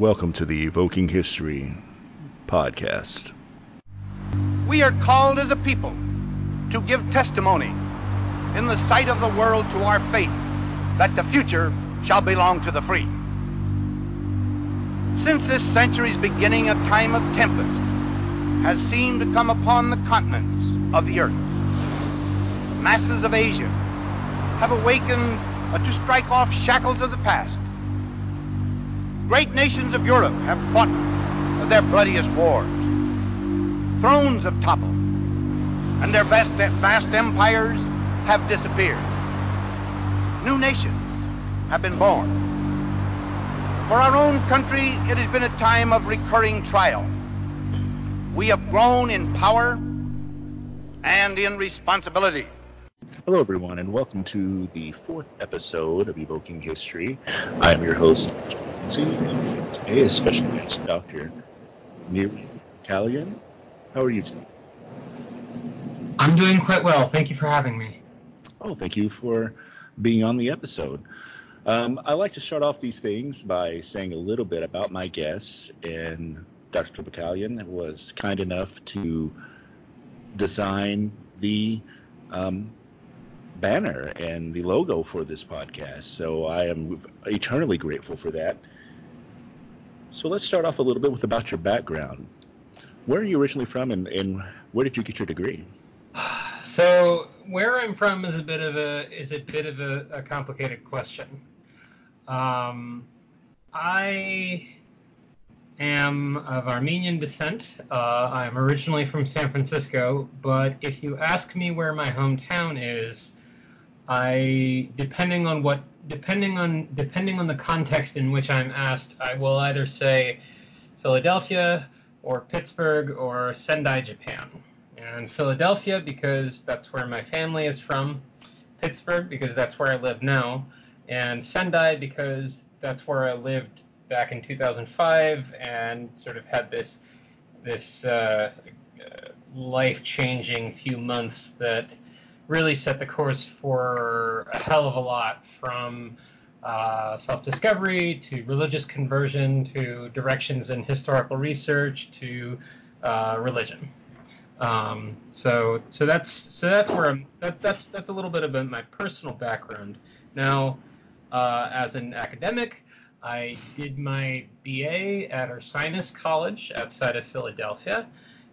Welcome to the Evoking History podcast. We are called as a people to give testimony in the sight of the world to our faith that the future shall belong to the free. Since this century's beginning, a time of tempest has seemed to come upon the continents of the earth. Masses of Asia have awakened to strike off shackles of the past. Great nations of Europe have fought their bloodiest wars. Thrones have toppled, and their vast, vast empires have disappeared. New nations have been born. For our own country, it has been a time of recurring trial. We have grown in power and in responsibility. Hello, everyone, and welcome to the fourth episode of Evoking History. I am your host, Today is special guest Dr. Nyri Bakkalian. How are you today? I'm doing quite well. Thank you for having me. Oh, thank you for being on the episode. Um, I like to start off these things by saying a little bit about my guests, and Dr. Bakkalian was kind enough to design the um, banner and the logo for this podcast. So I am eternally grateful for that. So let's start off a little bit with about your background. Where are you originally from, and, and where did you get your degree? So where I'm from is a bit of a is a bit of a, a complicated question. Um, I am of Armenian descent. Uh, I'm originally from San Francisco, but if you ask me where my hometown is, I depending on what depending on depending on the context in which I'm asked, I will either say Philadelphia or Pittsburgh or Sendai, Japan. And Philadelphia because that's where my family is from, Pittsburgh because that's where I live now, and Sendai because that's where I lived back in 2005 and sort of had this this uh, life-changing few months that really set the course for a hell of a lot from uh, self discovery to religious conversion to directions in historical research to uh, religion. Um, so so that's so that's where I'm that, that's that's a little bit about my personal background. Now, uh, as an academic, I did my BA at Ursinus College outside of Philadelphia,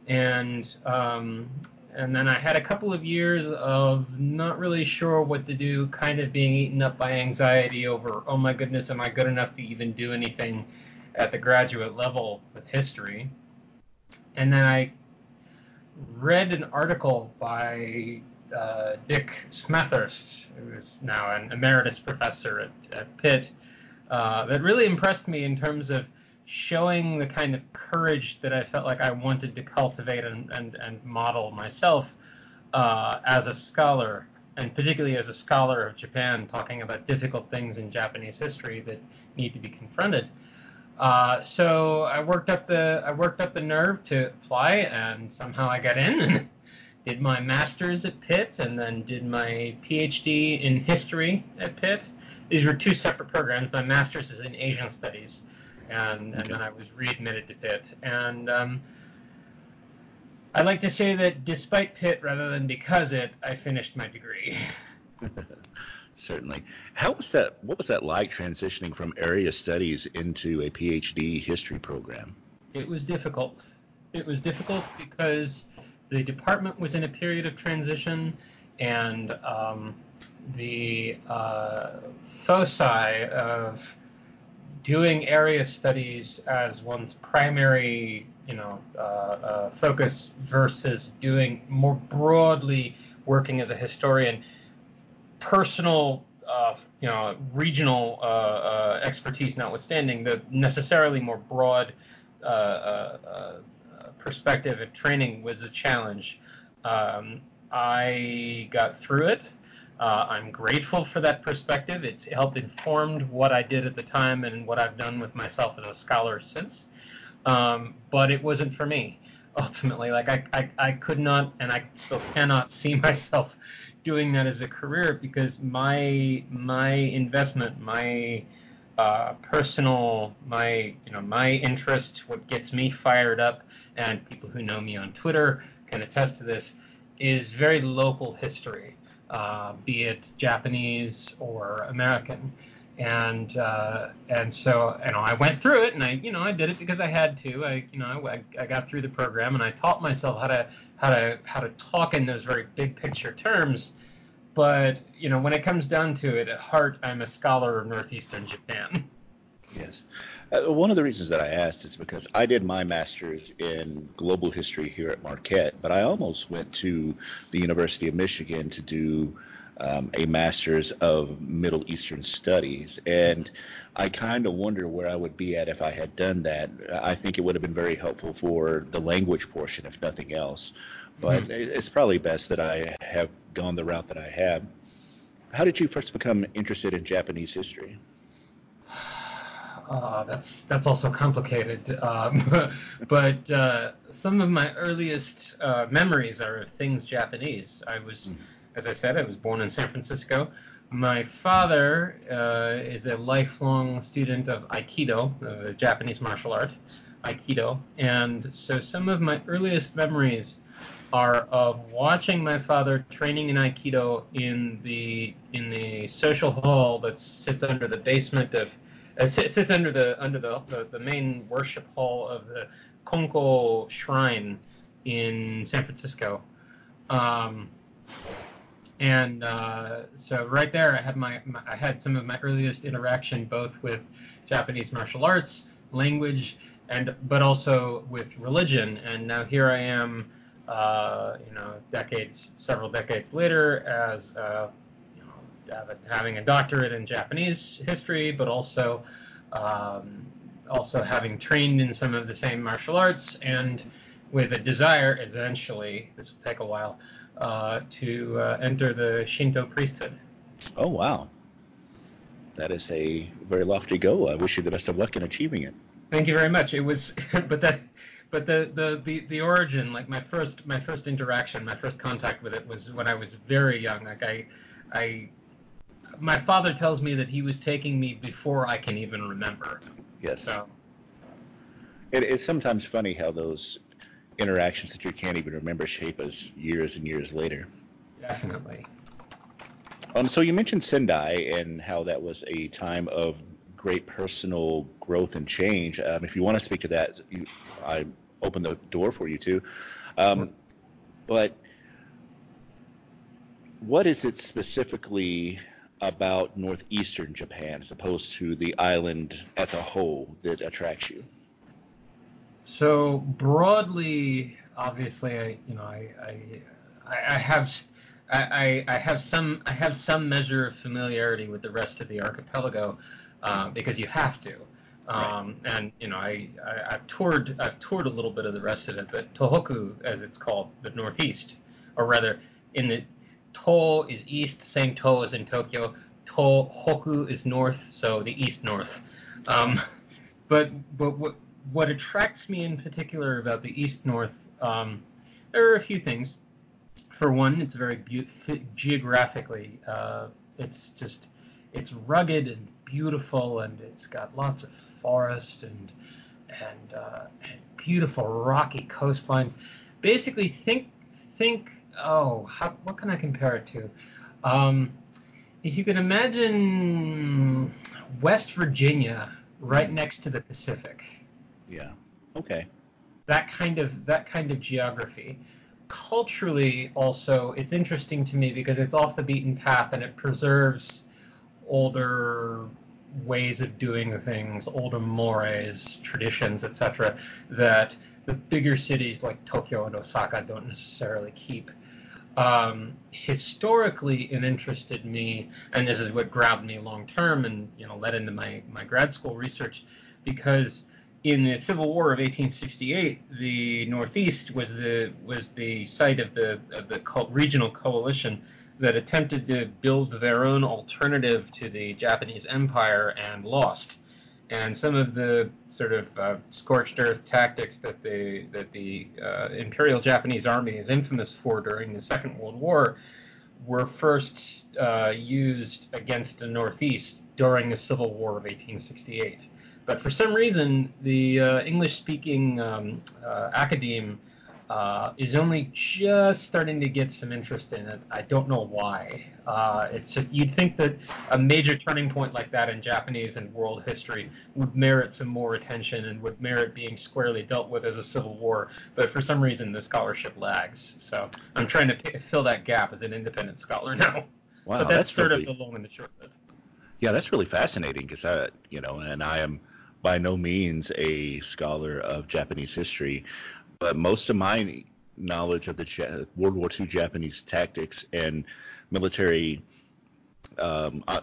and um, and then I had a couple of years of not really sure what to do, kind of being eaten up by anxiety over, oh my goodness, am I good enough to even do anything at the graduate level with history? And then I read an article by uh, Dick Smethurst, who is now an emeritus professor at, at Pitt, uh, that really impressed me in terms of showing the kind of courage that I felt like I wanted to cultivate and, and, and model myself uh, as a scholar, and particularly as a scholar of Japan, talking about difficult things in Japanese history that need to be confronted. Uh, so I worked up the I worked up the nerve to apply, and somehow I got in and did my master's at Pitt, and then did my PhD in history at Pitt. These were two separate programs. My master's is in Asian studies, and, and okay. then I was readmitted to Pitt. And um, I like to say that despite Pitt rather than because it, I finished my degree. Certainly. How was that? What was that like transitioning from area studies into a PhD history program? It was difficult. It was difficult because the department was in a period of transition, and um, the uh, foci of doing area studies as one's primary, you know, uh, uh, focus versus doing more broadly working as a historian, personal, uh, you know, regional uh, uh, expertise notwithstanding, the necessarily more broad uh, perspective and training was a challenge. Um, I got through it. Uh, I'm grateful for that perspective. It's helped informed what I did at the time and what I've done with myself as a scholar since. Um, but it wasn't for me ultimately. Like I, I, I could not and I still cannot see myself doing that as a career because my my investment, my uh, personal, my you know my interest, what gets me fired up, and people who know me on Twitter can attest to this, is very local history, uh, be it Japanese or American. And uh, and so you know I went through it and I you know I did it because I had to. I you know I, I got through the program and I taught myself how to how to how to talk in those very big picture terms. But you know when it comes down to it at heart I'm a scholar of northeastern Japan. Yes uh, one of the reasons that I asked is because I did my master's in global history here at Marquette but I almost went to the University of Michigan to do um, a master's of Middle Eastern studies. And I kind of wonder where I would be at if I had done that. I think it would have been very helpful for the language portion, if nothing else. But mm-hmm. it's probably best that I have gone the route that I have. How did you first become interested in Japanese history? Uh, that's that's also complicated. Um, but uh, some of my earliest uh, memories are of things Japanese. I was mm as I said, I was born in San Francisco. My father uh, is a lifelong student of Aikido, uh, Japanese martial art, Aikido, and so some of my earliest memories are of watching my father training in Aikido in the in the social hall that sits under the basement of uh, sits under the under the, the, the main worship hall of the Konko Shrine in San Francisco. Um, and uh, so right there, I had my, my, I had some of my earliest interaction both with Japanese martial arts, language, and but also with religion. And now here I am, uh, you know, decades, several decades later, as uh, having a doctorate in Japanese history, but also um, also having trained in some of the same martial arts and with a desire eventually, this will take a while, uh, to uh, enter the Shinto priesthood. Oh, wow. That is a very lofty goal. I wish you the best of luck in achieving it. Thank you very much. It was, but that, but the, the, the, the origin, like my first, my first interaction, my first contact with it was when I was very young. Like I, I, my father tells me that he was taking me before I can even remember. Yes. So. It is sometimes funny how those interactions that you can't even remember shape us years and years later. Definitely. Um, so you mentioned Sendai and how that was a time of great personal growth and change. Um, if you want to speak to that, you, I open the door for you too. Um, but what is it specifically about northeastern Japan as opposed to the island as a whole that attracts you? So broadly, obviously, I you know I I, I have I, I have some I have some measure of familiarity with the rest of the archipelago uh, because you have to. Um, right. And you know, I, I have toured I've toured a little bit of the rest of it, but Tohoku, as it's called, the Northeast, or rather, in the To is east, same To as in Tokyo. Tohoku is north, so the east north. Um, but but what what attracts me in particular about the East North, um, there are a few things. For one, it's very be- geographically, uh, it's just it's rugged and beautiful, and it's got lots of forest and and, uh, and beautiful rocky coastlines. Basically, think think oh, how, what can I compare it to? Um, if you can imagine West Virginia right next to the Pacific yeah. Okay. That kind of that kind of geography. Culturally, also, it's interesting to me because it's off the beaten path and it preserves older ways of doing things, older mores, traditions, etc., that the bigger cities like Tokyo and Osaka don't necessarily keep. Um, historically, it interested me, and this is what grabbed me long term, and you know led into my my grad school research, because in the Civil War of 1868, the Northeast was the was the site of the of the regional coalition that attempted to build their own alternative to the Japanese Empire and lost. And some of the sort of uh, scorched earth tactics that the that the uh, Imperial Japanese Army is infamous for during the Second World War were first uh, used against the Northeast during the Civil War of 1868. But for some reason, the uh, English-speaking um, uh, academe uh, is only just starting to get some interest in it. I don't know why. Uh, it's just you'd think that a major turning point like that in Japanese and world history would merit some more attention and would merit being squarely dealt with as a civil war. But for some reason, the scholarship lags. So I'm trying to p- fill that gap as an independent scholar now. Wow, but that's, that's sort really- of the long and the short of it. Yeah, that's really fascinating because I, you know, and I am by no means a scholar of Japanese history, but most of my knowledge of the World War II Japanese tactics and military, um, uh,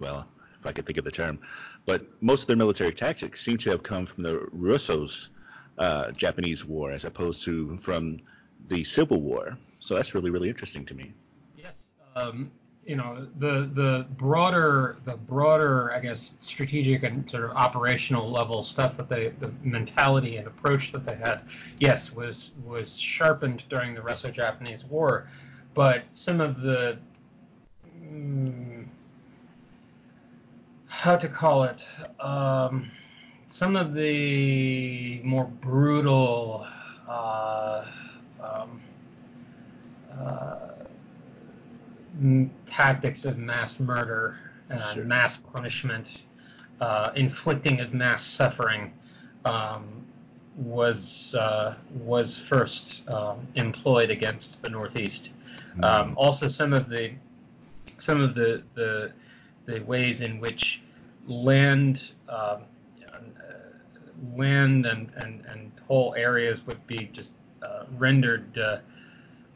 well, if I could think of the term, but most of their military tactics seem to have come from the Russo's uh, Japanese War as opposed to from the Civil War. So that's really, really interesting to me. Yes. Um, you know, the the broader the broader I guess strategic and sort of operational level stuff that they the mentality and approach that they had, yes, was was sharpened during the Russo-Japanese War, but some of the mm, how to call it um, some of the more brutal uh, um, uh, tactics of mass murder and Sure. mass punishment, uh, inflicting of mass suffering, um, was uh, was first um, employed against the Northeast. Um, also, some of the some of the the, the ways in which land uh, land and, and, and whole areas would be just uh, rendered uh,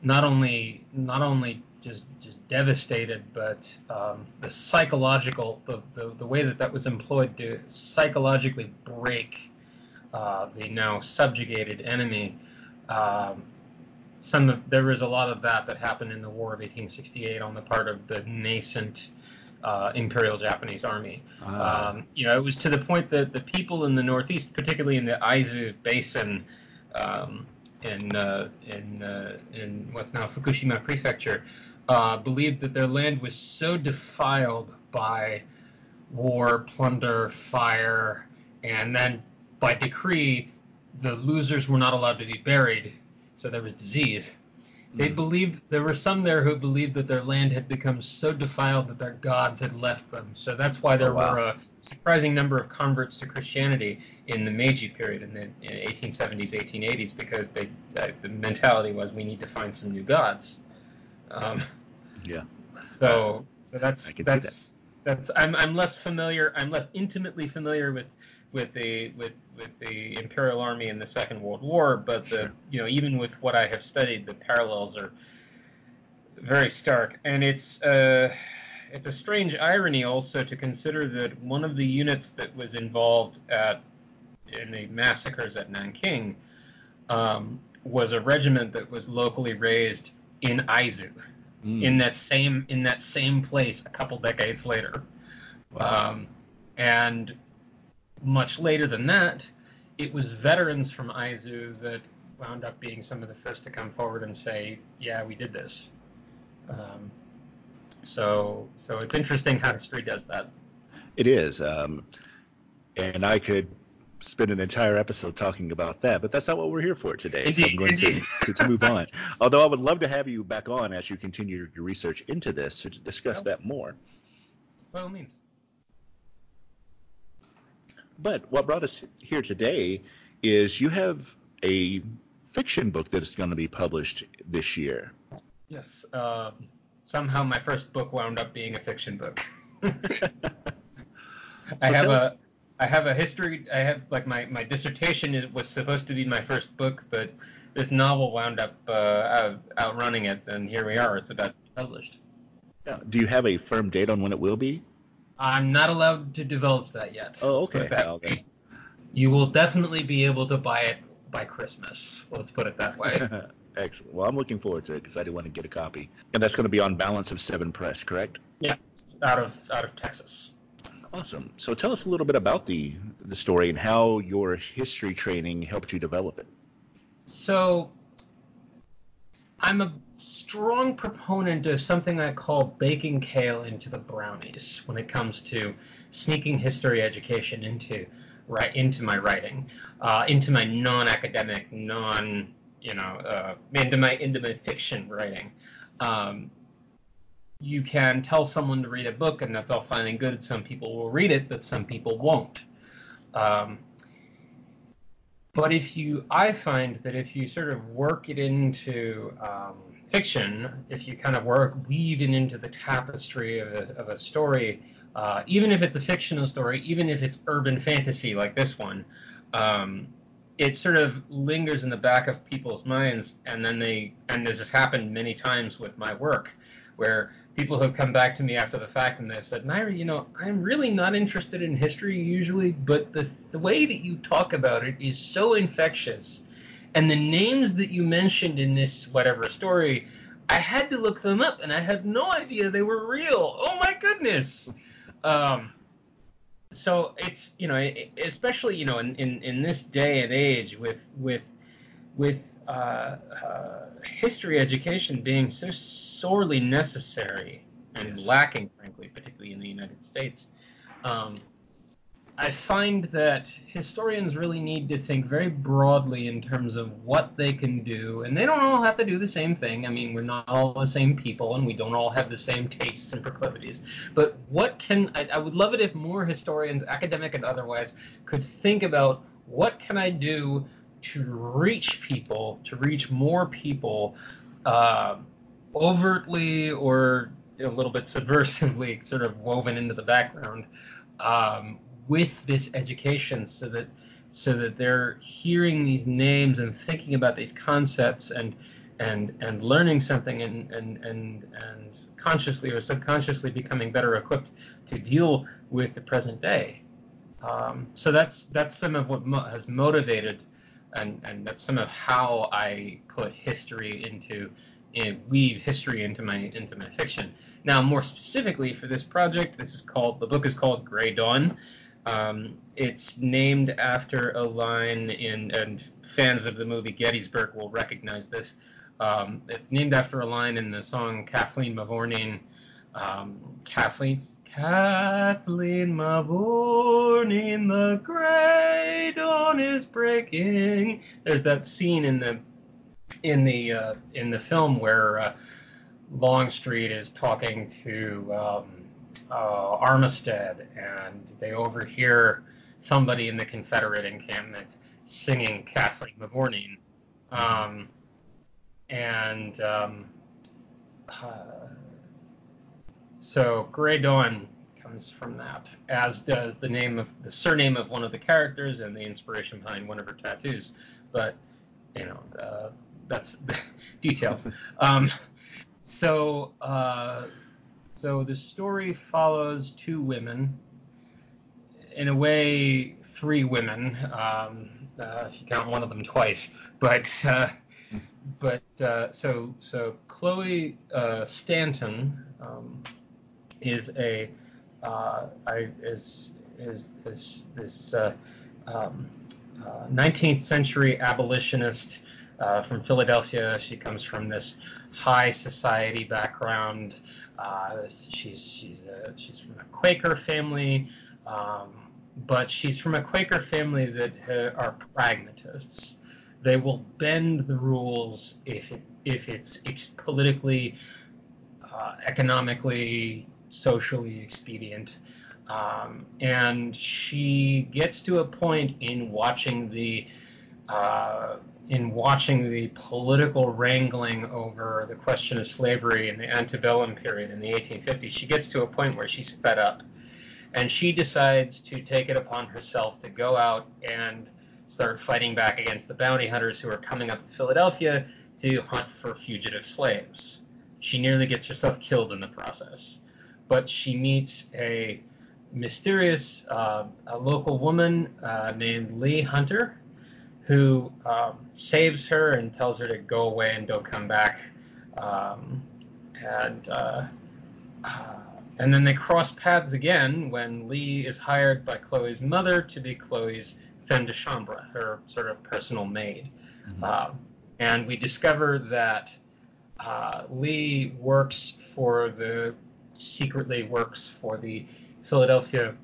not only not only just just devastated, but um, the psychological the, the the way that that was employed to psychologically break uh, the now subjugated enemy. Um, some of there was a lot of that that happened in the War of 1868 on the part of the nascent uh, Imperial Japanese Army. Ah. Um, you know, it was to the point that the people in the Northeast, particularly in the Aizu Basin, um, in uh, in uh, in what's now Fukushima Prefecture, uh, believed that their land was so defiled by war, plunder, fire, and then by decree, the losers were not allowed to be buried, so there was disease. They Mm. believed there were some there who believed that their land had become so defiled that their gods had left them. So that's why there Oh, wow. were a surprising number of converts to Christianity in the Meiji period in the in 1870s, 1880s, because they the mentality was we need to find some new gods. Um, Yeah. so so that's I can see that's that's I'm I'm less familiar I'm less intimately familiar with with the with with the Imperial Army in the Second World War, but the Sure. you know even with what I have studied, the parallels are very stark, and it's uh it's a strange irony also to consider that one of the units that was involved at in the massacres at Nanking um, was a regiment that was locally raised in Aizu Mm. in that same in that same place a couple decades later. Wow. Um, and much later than that, it was veterans from Aizu that wound up being some of the first to come forward and say, "Yeah, we did this." Um, so, so it's interesting how history does that. It is. Um, and I could spend an entire episode talking about that, but that's not what we're here for today. so I'm going to, to, to move on. Although I would love to have you back on as you continue your research into this to discuss Yeah. that more. By all means. But what brought us here today is you have a fiction book that is going to be published this year. Yes. Um, somehow my first book wound up being a fiction book. I have a us- I have a history. I have like my my dissertation is, was supposed to be my first book, but this novel wound up uh, out, outrunning it, and here we are. It's about to be published. Yeah. Do you have a firm date on when it will be? I'm not allowed to divulge that yet. Oh, okay. that Well, You will definitely be able to buy it by Christmas. Let's put it that way. Excellent. Well, I'm looking forward to it because I do want to get a copy. And that's going to be on Balance of Seven Press, correct? yeah, out of out of Texas. Awesome. So tell us a little bit about the the story and how your history training helped you develop it. So I'm a strong proponent of something I call baking kale into the brownies when it comes to sneaking history education into right into my writing, uh, into my non-academic, non you know, uh, into my into my fiction writing. Um, you can tell someone to read a book, and that's all fine and good. Some people will read it, but some people won't. Um, but if you, I find that if you sort of work it into um, fiction, if you kind of work, weave it into the tapestry of a, of a story, uh, even if it's a fictional story, even if it's urban fantasy like this one, um, it sort of lingers in the back of people's minds, and then they, and this has happened many times with my work, where people have come back to me after the fact and they've said, Nyri, you know, I'm really not interested in history usually, but the, the way that you talk about it is so infectious. And the names that you mentioned in this whatever story, I had to look them up and I had no idea they were real. Oh my goodness. Um, so it's, you know, especially, you know, in, in, in this day and age with, with, with uh, uh, history education being so sorely necessary and yes. lacking, frankly, particularly in the United States. Um, I find that historians really need to think very broadly in terms of what they can do, and they don't all have to do the same thing. I mean, we're not all the same people, and we don't all have the same tastes and proclivities. But what can I, I would love it if more historians, academic and otherwise, could think about what can I do to reach people, to reach more people, uh, overtly or a little bit subversively, sort of woven into the background, um, with this education, so that so that they're hearing these names and thinking about these concepts and and and learning something and and and and consciously or subconsciously becoming better equipped to deal with the present day. Um, so that's that's some of what mo- has motivated and, and that's some of how I put history into and weave history into my into my fiction. Now, more specifically for this project, this is called the book is called Gray Dawn. Um, it's named after a line in and fans of the movie Gettysburg will recognize this. Um, it's named after a line in the song Kathleen Mavourneen. Um, Kathleen Kathleen Mavourneen, the gray dawn is breaking. There's that scene in the in the uh, in the film where uh, Longstreet is talking to um, uh, Armistead, and they overhear somebody in the Confederate encampment singing Kathleen Mavourneen, um, and um, uh, so Gray Dawn comes from that, as does the name of the surname of one of the characters and the inspiration behind one of her tattoos. But you know, uh, that's details. Um, so, uh, so the story follows two women, in a way, three women, um, uh, if you count one of them twice. But, uh, but uh, so so Chloe uh, Stanton. Um, is a uh, is is this this uh, um, uh, 19th century abolitionist uh, from Philadelphia. She comes from this high society background. Uh, she's she's a, she's from a Quaker family, um, but she's from a Quaker family that are pragmatists. They will bend the rules if it, if it's, it's politically, uh, economically, socially expedient. Um, and she gets to a point in watching the uh, in watching the political wrangling over the question of slavery in the antebellum period in the 1850s. She gets to a point where she's fed up, and she decides to take it upon herself to go out and start fighting back against the bounty hunters who are coming up to Philadelphia to hunt for fugitive slaves. She nearly gets herself killed in the process but she meets a mysterious uh, a local woman uh, named Lee Hunter who um, saves her and tells her to go away and don't come back. Um, and uh, uh and then they cross paths again when Lee is hired by Chloe's mother to be Chloe's femme de chambre, her sort of personal maid. Mm-hmm. Uh, and we discover that uh, Lee works for the secretly works for the Philadelphia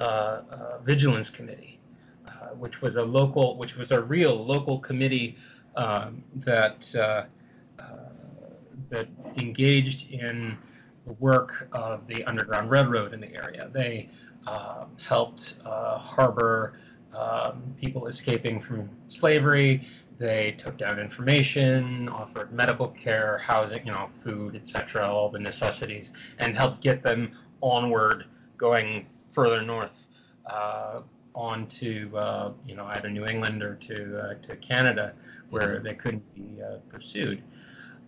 uh, uh, Vigilance Committee, uh, which was a local, which was a real local committee um, that uh, uh, that engaged in the work of the Underground Railroad in the area. They um, helped harbor um, people escaping from slavery. They took down information, offered medical care, housing, you know, food, etc., all the necessities, and helped get them onward, going further north, uh, on to uh, you know either New England or to uh, to Canada, where they couldn't be uh, pursued.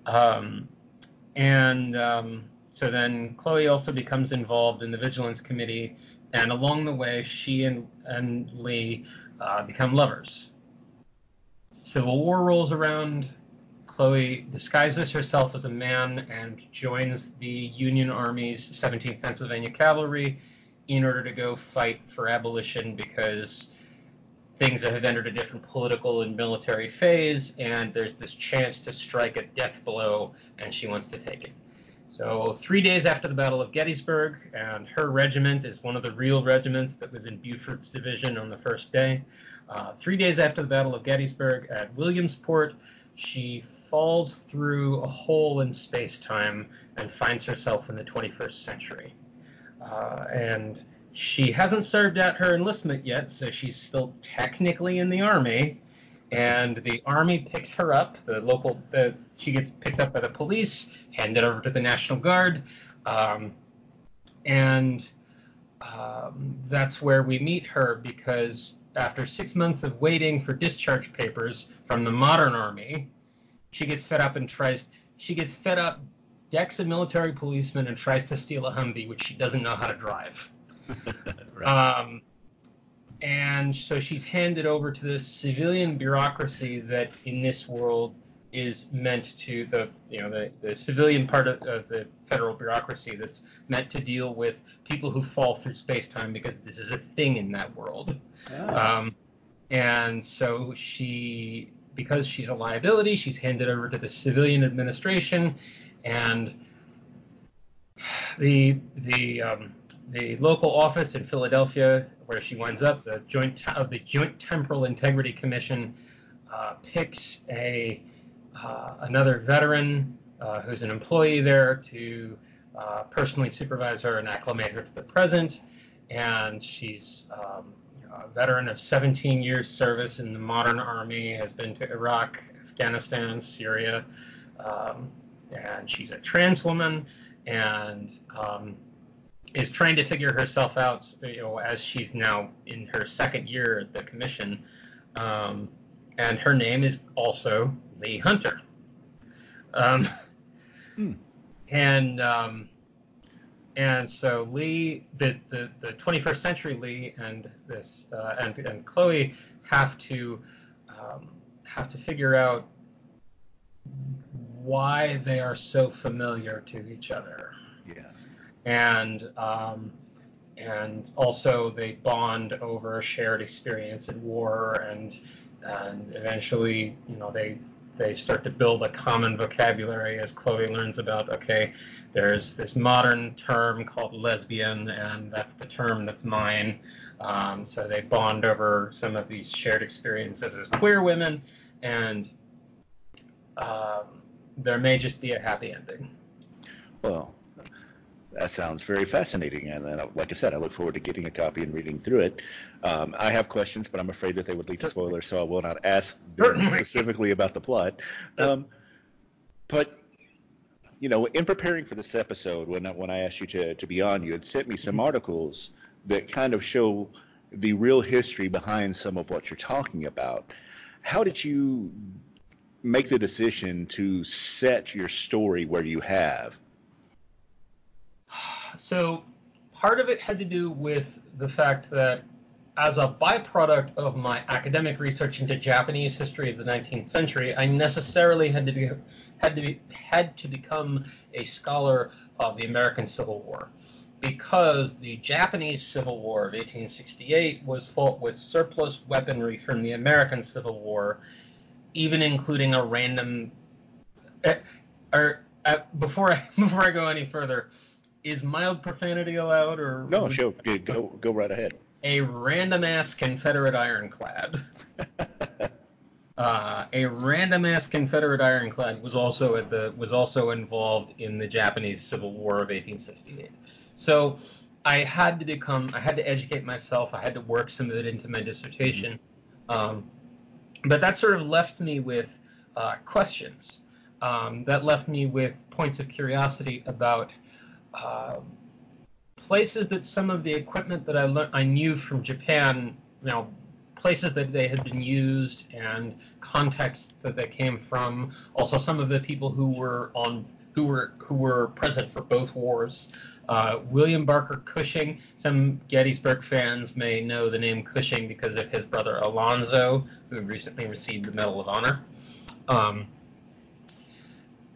Um, and um, so then Chloe also becomes involved in the Vigilance Committee, and along the way, she and and Lee uh, become lovers. Civil War rolls around. Chloe disguises herself as a man and joins the Union Army's 17th Pennsylvania Cavalry in order to go fight for abolition because things have entered a different political and military phase, and there's this chance to strike a death blow, and she wants to take it. So, three days after the Battle of Gettysburg, and her regiment is one of the real regiments that was in Buford's division on the first day. Uh, three days after the Battle of Gettysburg at Williamsport, she falls through a hole in space time and finds herself in the 21st century. Uh, and she hasn't served out her enlistment yet, so she's still technically in the army. And the army picks her up. The local, the, she gets picked up by the police, handed over to the National Guard, um, and um, that's where we meet her because after six months of waiting for discharge papers from the modern army, she gets fed up and tries. She gets fed up, decks a military policeman, and tries to steal a Humvee, which she doesn't know how to drive. right. um, and so she's handed over to the civilian bureaucracy that in this world is meant to the you know the, the civilian part of, of the federal bureaucracy that's meant to deal with people who fall through space time because this is a thing in that world. Oh. Um, and so she, because she's a liability, she's handed over to the civilian administration, and the the um, the local office in Philadelphia, where she winds up, the joint of the Joint Temporal Integrity Commission, uh, picks a uh, another veteran uh, who's an employee there to uh, personally supervise her and acclimate her to the present. And she's um, a veteran of 17 years service in the modern army, has been to Iraq, Afghanistan, Syria, um, and she's a trans woman and um, is trying to figure herself out, you know, as she's now in her second year at the commission. Um, and her name is also Lee Hunter. Um, hmm. And um, and so Lee, the, the, the 21st century Lee and this uh, and and Chloe have to um, have to figure out why they are so familiar to each other. Yeah. And um, and also they bond over a shared experience in war and and eventually you know they they start to build a common vocabulary as Chloe learns about okay there's this modern term called lesbian, and that's the term that's mine. Um, so they bond over some of these shared experiences as queer women, and um, there may just be a happy ending. Well, that sounds very fascinating, and uh, like I said, I look forward to getting a copy and reading through it. Um, I have questions, but I'm afraid that they would lead to spoilers, so I will not ask specifically about the plot. Um, but you know, in preparing for this episode, when I, when I asked you to, to be on, you had sent me some articles that kind of show the real history behind some of what you're talking about. How did you make the decision to set your story where you have? So, part of it had to do with the fact that as a byproduct of my academic research into Japanese history of the 19th century, I necessarily had to be had to be, had to become a scholar of the American Civil War because the Japanese Civil War of 1868 was fought with surplus weaponry from the American Civil War, even including a random. are uh, before I before I go any further, is mild profanity allowed or No, sure. Go go right ahead. a random ass Confederate ironclad? Uh, a random ass Confederate ironclad was also at the was also involved in the Japanese Civil War of 1868. So I had to become I had to educate myself. I had to work some of it into my dissertation. Um, but that sort of left me with uh, questions. Um, that left me with points of curiosity about uh, places that some of the equipment that I learned I knew from Japan, you know, places that they had been used and context that they came from. Also, some of the people who were on who were who were present for both wars. Uh, William Barker Cushing. Some Gettysburg fans may know the name Cushing because of his brother Alonzo, who recently received the Medal of Honor. Um,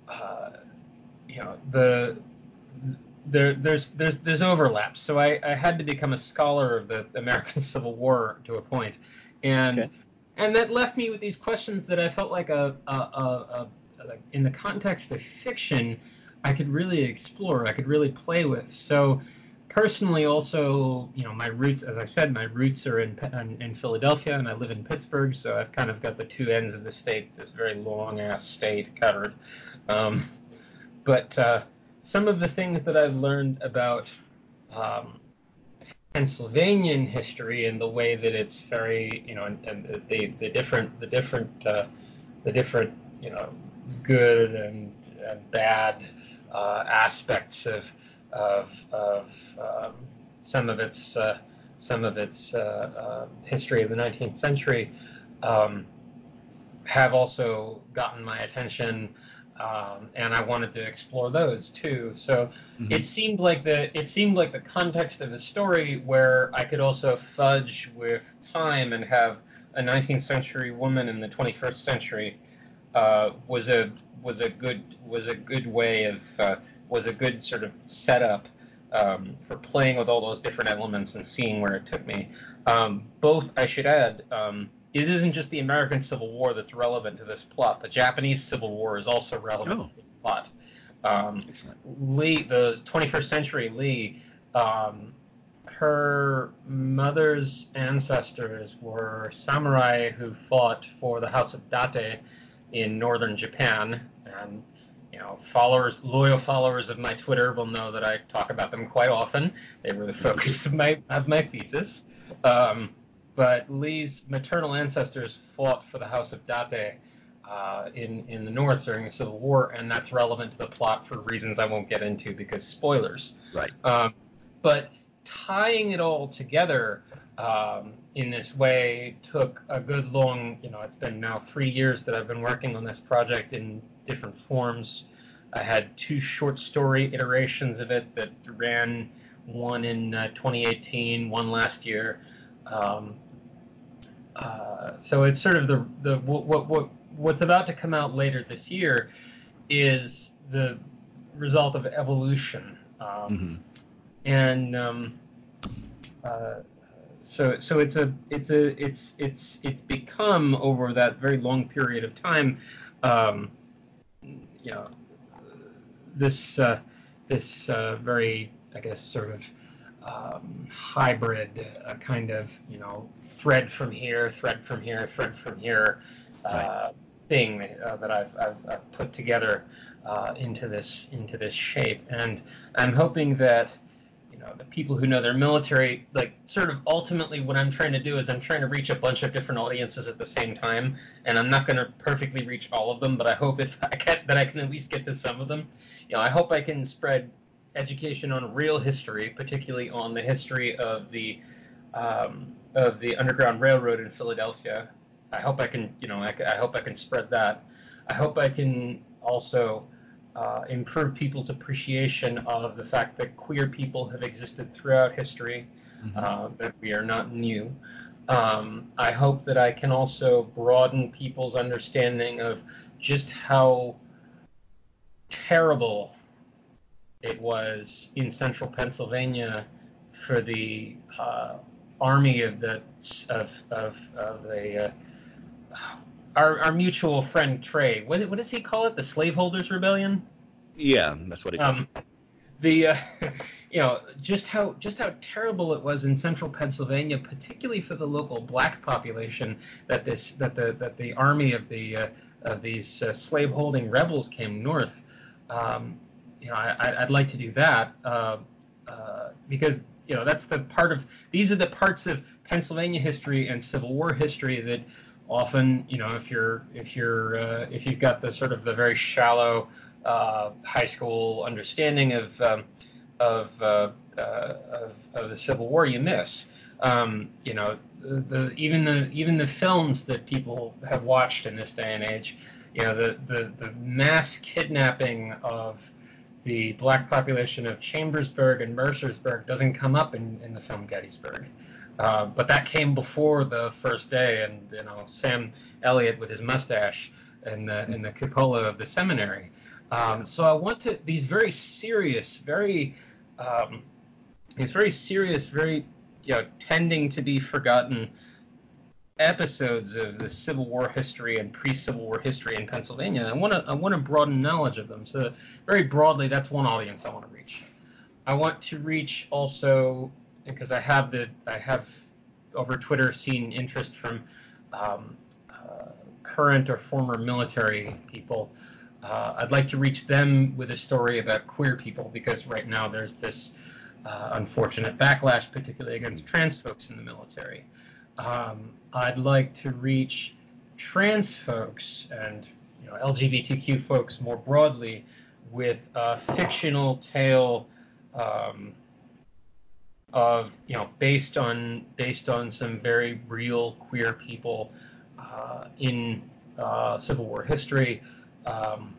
uh, you know the there, there's there's there's overlaps. So I, I had to become a scholar of the American Civil War to a point, and Okay. and that left me with these questions that I felt like a, a, a, a in the context of fiction, I could really explore. I could really play with. So personally, also, you know, my roots, as I said, my roots are in in, in Philadelphia, and I live in Pittsburgh. So I've kind of got the two ends of the state, this very long ass state covered. Um, but uh, some of the things that I've learned about um, Pennsylvanian history and the way that it's very, you know, and, and the, the different, the different, uh, the different, you know, good and, and bad uh, aspects of of, of um, some of its uh, some of its uh, uh, history of the 19th century um, have also gotten my attention um, and I wanted to explore those too. So Mhm. it seemed like the it seemed like the context of a story where I could also fudge with time and have a 19th century woman in the 21st century uh, was a was a good was a good way of uh, was a good sort of setup um, for playing with all those different elements and seeing where it took me. Um, both, I should add, um, it isn't just the American Civil War that's relevant to this plot. The Japanese Civil War is also relevant Oh. to the plot. Um, Lee, the 21st century Lee, um, her mother's ancestors were samurai who fought for the House of Date in northern Japan, and you know, followers, loyal followers of my Twitter will know that I talk about them quite often. They were the focus of my of my thesis. Um, but Lee's maternal ancestors fought for the House of Date uh, in in the North during the Civil War, and that's relevant to the plot for reasons I won't get into because spoilers. Right. Um, but tying it all together um, in this way took a good long, you know, it's been now three years that I've been working on this project in different forms. I had two short story iterations of it that ran one in uh, 2018, one last year. Um, uh, so it's sort of the the what, what what what's about to come out later this year is the result of evolution. Um, hmm and um, uh, so so it's a it's a it's it's it's become over that very long period of time, um, you know, this uh, this uh, very I guess sort of um, hybrid uh, kind of you know thread from here, thread from here, thread from here uh, thing uh, that I've, I've, I've put together uh, into this into this shape, and I'm hoping that you know the people who know their military like sort of ultimately what i'm trying to do is i'm trying to reach a bunch of different audiences at the same time and i'm not going to perfectly reach all of them but i hope if i can that i can at least get to some of them. You know i hope i can spread education on real history particularly on the history of the um, of the underground railroad in philadelphia. I hope i can you know I, I hope i can spread that. I hope i can also uh, improve people's appreciation of the fact that queer people have existed throughout history, uh, that we are not new. Um, I hope that I can also broaden people's understanding of just how terrible it was in central Pennsylvania for the uh, army of the of of, of the uh, our, our mutual friend Trey. What, what does he call it? The Slaveholders Rebellion. Yeah, that's what it is. Um, the uh, you know just how just how terrible it was in central Pennsylvania, particularly for the local black population, that this that the that the army of the uh, of these uh, slaveholding rebels came north. Um, you know, I, I, would like to do that uh, uh, because you know that's the part of these are the parts of Pennsylvania history and Civil War history that often you know if you're if you're uh, if you've got the sort of the very shallow uh, high school understanding of um, of, uh, uh, of, of the Civil War you miss. Um, you know, the, the, even the even the films that people have watched in this day and age, you know, the the, the mass kidnapping of the black population of Chambersburg and Mercersburg doesn't come up in, in the film Gettysburg. Uh, but that came before the first day, and you know Sam Elliott with his mustache and the and the cupola of the seminary. Um, so I want to these very serious, very um, these very serious, very you know tending to be forgotten episodes of the Civil War history and pre-Civil War history in Pennsylvania. I want to I want to broaden knowledge of them. So very broadly, that's one audience I want to reach. I want to reach also because I have the I have over Twitter seen interest from um, uh, current or former military people. Uh, I'd like to reach them with a story about queer people because right now there's this uh, unfortunate backlash, particularly against trans folks in the military. Um, I'd like to reach trans folks and you know, LGBTQ folks more broadly with a fictional tale um, of you know based on based on some very real queer people uh, in uh, Civil War history, um,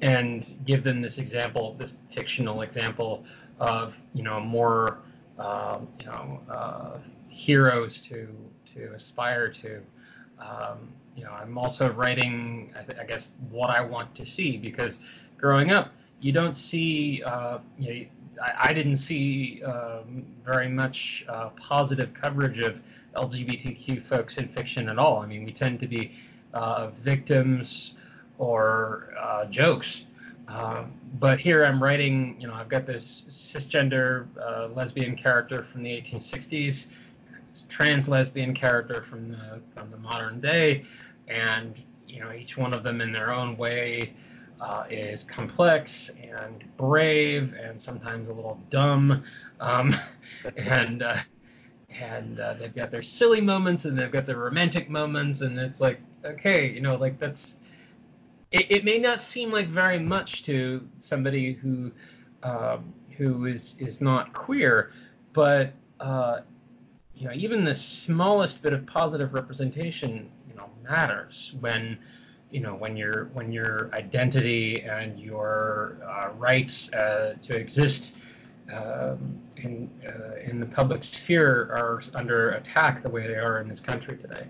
and give them this example, this fictional example of you know more um, you know uh, heroes to to aspire to. Um, you know, I'm also writing, I, I, guess, what I want to see because growing up, you don't see, uh, you know, I, I didn't see um, very much uh, positive coverage of LGBTQ folks in fiction at all. I mean, we tend to be uh, victims or uh, jokes. Uh, but here I'm writing, you know, I've got this cisgender uh, lesbian character from the 1860s, trans lesbian character from the from the modern day, and you know, each one of them in their own way uh, is complex and brave and sometimes a little dumb. Um, and uh, and uh, they've got their silly moments and they've got their romantic moments and it's like okay you know like that's it, it may not seem like very much to somebody who um, who is is not queer but uh, you know even the smallest bit of positive representation you know matters when you know when your when your identity and your uh, rights uh, to exist um, in uh, in the public sphere are under attack the way they are in this country today.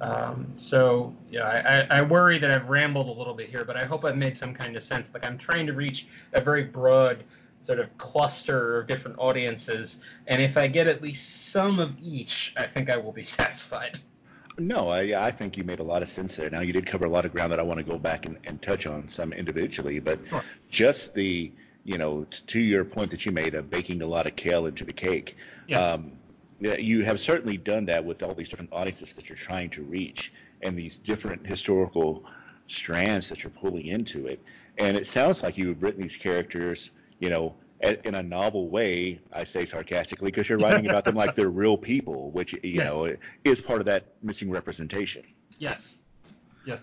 Um, so yeah, I, I worry that I've rambled a little bit here, but I hope I've made some kind of sense. Like I'm trying to reach a very broad sort of cluster of different audiences, and if I get at least some of each, I think I will be satisfied. No, I, I think you made a lot of sense there. Now you did cover a lot of ground that I want to go back and, and touch on some individually, but sure. just the you know t- to your point that you made of baking a lot of kale into the cake. Yes. Um, you have certainly done that with all these different audiences that you're trying to reach and these different historical strands that you're pulling into it. And it sounds like you've written these characters, you know, in a novel way, I say sarcastically, because you're writing about them like they're real people, which you yes. know is part of that missing representation. Yes. Yes.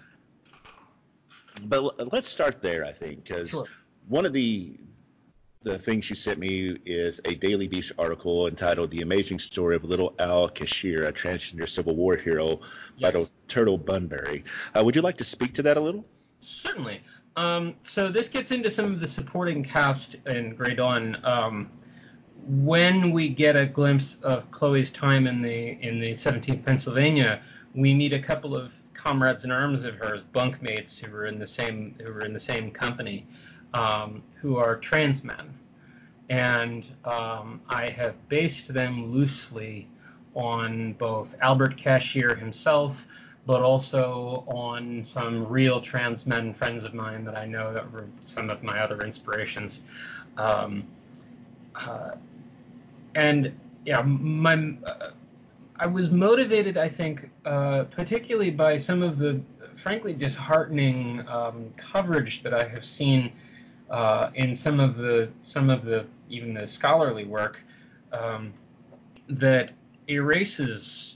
But let's start there, I think, because sure. one of the the things you sent me is a Daily Beast article entitled "The Amazing Story of Little Al Cashier, a Transgender Civil War Hero" yes. by Turtle Bunbury. Uh, would you like to speak to that a little? Certainly. Um, so this gets into some of the supporting cast in Grey Dawn. Um, when we get a glimpse of Chloe's time in the in the 17th Pennsylvania, we meet a couple of comrades in arms of hers, bunkmates who were in the same who were in the same company, um, who are trans men, and um, I have based them loosely on both Albert Cashier himself, but also on some real trans men friends of mine that I know that were some of my other inspirations. Um, uh, and yeah, my uh, I was motivated, I think, uh, particularly by some of the frankly disheartening um, coverage that I have seen uh, in some of the some of the even the scholarly work um, that erases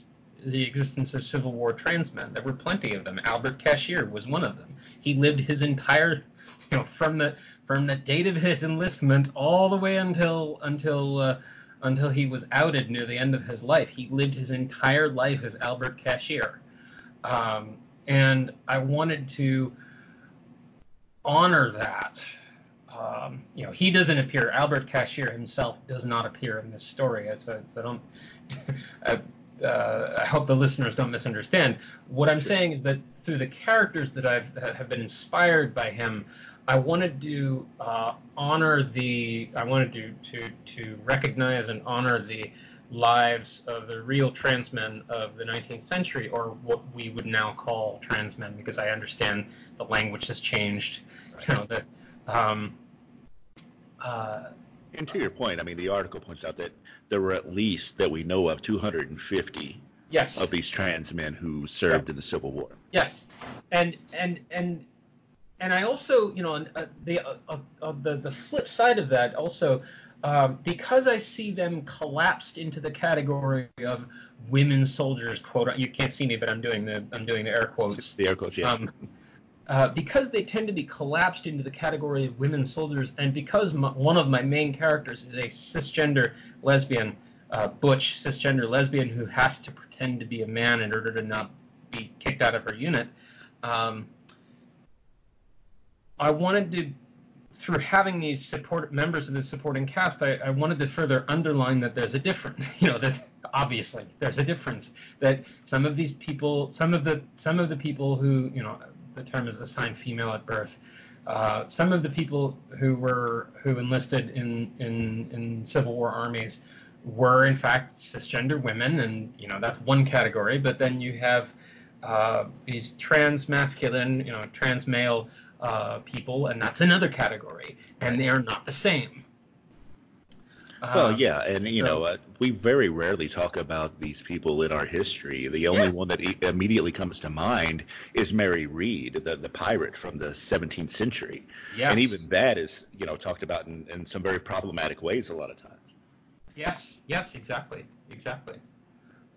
the existence of Civil War trans men. There were plenty of them. Albert Cashier was one of them. He lived his entire, you know, from the from the date of his enlistment all the way until until uh, until he was outed near the end of his life. He lived his entire life as Albert Cashier, um, and I wanted to honor that. Um, you know, he doesn't appear. Albert Cashier himself does not appear in this story. I don't. uh, I hope the listeners don't misunderstand. What I'm saying is that through the characters that I've that have been inspired by him, I wanted to uh, honor the. I wanted to to to recognize and honor the lives of the real trans men of the 19th century, or what we would now call trans men, because I understand the language has changed. You know the. Um, uh, and to your point, I mean, the article points out that there were at least that we know of 250 yes. of these trans men who served in the Civil War. Yes, and and and and I also, you know, uh, the uh, uh, the the flip side of that also. Um, because I see them collapsed into the category of women soldiers, quote. You can't see me, but I'm doing the I'm doing the air quotes. The air quotes, yes. Um, uh, because they tend to be collapsed into the category of women soldiers, and because my, one of my main characters is a cisgender lesbian, uh, butch cisgender lesbian who has to pretend to be a man in order to not be kicked out of her unit, um, I wanted to, through having these support members of the supporting cast, I, I wanted to further underline that there's a difference. You know that obviously there's a difference. That some of these people, some of the some of the people who you know the term is assigned female at birth. Uh, some of the people who were who enlisted in, in in Civil War armies were in fact cisgender women, and you know that's one category. But then you have uh, these trans masculine, you know, trans male uh, people, and that's another category, and they are not the same. Well, um, yeah, and you so, know, uh, we very rarely talk about these people in our history. The only yes. one that e- immediately comes to mind is Mary Read, the, the pirate from the 17th century. Yes. And even that is, you know, talked about in, in some very problematic ways a lot of times. Yes, yes, exactly, exactly.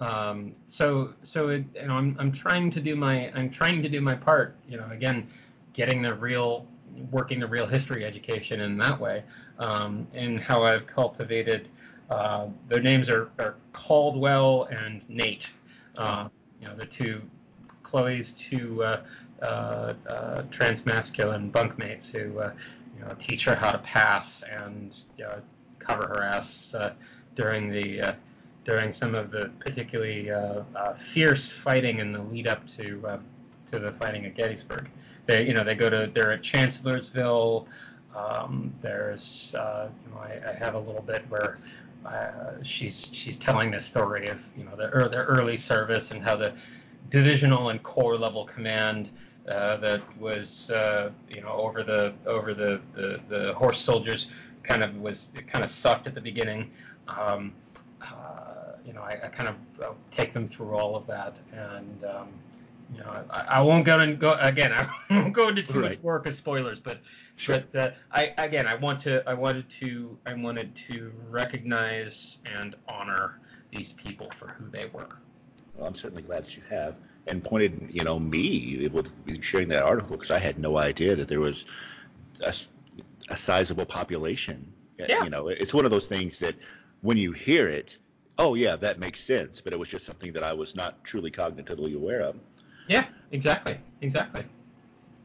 Um, so, so it, you know, I'm, I'm trying to do my, I'm trying to do my part. You know, again, getting the real, working the real history education in that way um, and how I've cultivated. Uh, their names are, are Caldwell and Nate. Uh, you know, the two Chloe's two uh, uh, uh transmasculine bunkmates who uh, you know teach her how to pass and cover her ass during the during some of the particularly fierce fighting in the lead up to to the fighting at Gettysburg. They you know they go to they're at Chancellorsville. Um, there's, uh, you know, I, I, have a little bit where uh, she's she's telling the story of you know their their early service and how the divisional and corps level command uh, that was uh, you know over the over the, the, the horse soldiers kind of was kind of sucked at the beginning. Um, uh, you know, I, I kind of uh, take them through all of that and. Um, you know, I, I won't go and go again. I won't go into too much work as spoilers, but Sure. But uh, I again, I want to, I wanted to, I wanted to recognize and honor these people for who they were. Well, I'm certainly glad that you have, and pointed, you know, me with sharing that article because I had no idea that there was a, a sizable population. Yeah. You know, it's one of those things that when you hear it, oh yeah, that makes sense, but it was just something that I was not truly cognitively aware of. Yeah, exactly, exactly.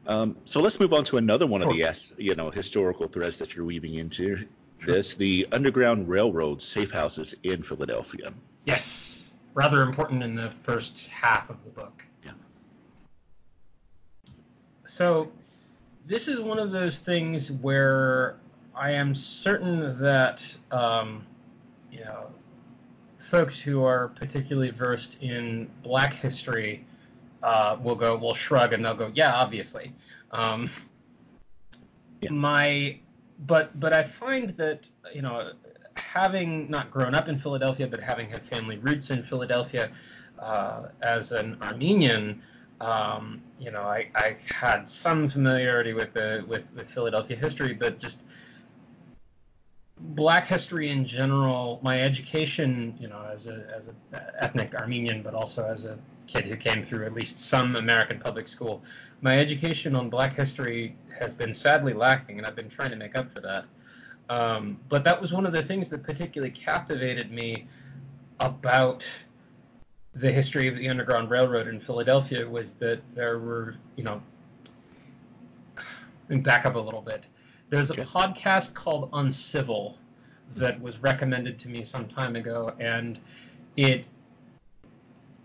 Um, so let's move on to another one of the you know historical threads that you're weaving into this: the Underground Railroad safe houses in Philadelphia. Yes, rather important in the first half of the book. Yeah. So this is one of those things where I am certain that um, you know folks who are particularly versed in Black history uh, will go, will shrug, and they'll go, yeah, obviously. Um, Yeah. My, but but I find that you know, having not grown up in Philadelphia, but having had family roots in Philadelphia, uh, as an Armenian, um, you know, I, I had some familiarity with the with, with Philadelphia history, but just black history in general, my education, you know, as a as an ethnic Armenian, but also as a kid who came through at least some American public school, my education on black history has been sadly lacking, and I've been trying to make up for that. Um, but that was one of the things that particularly captivated me about the history of the Underground Railroad in Philadelphia was that there were, you know, let me back up a little bit. There's a Okay. podcast called Uncivil that was recommended to me some time ago, and it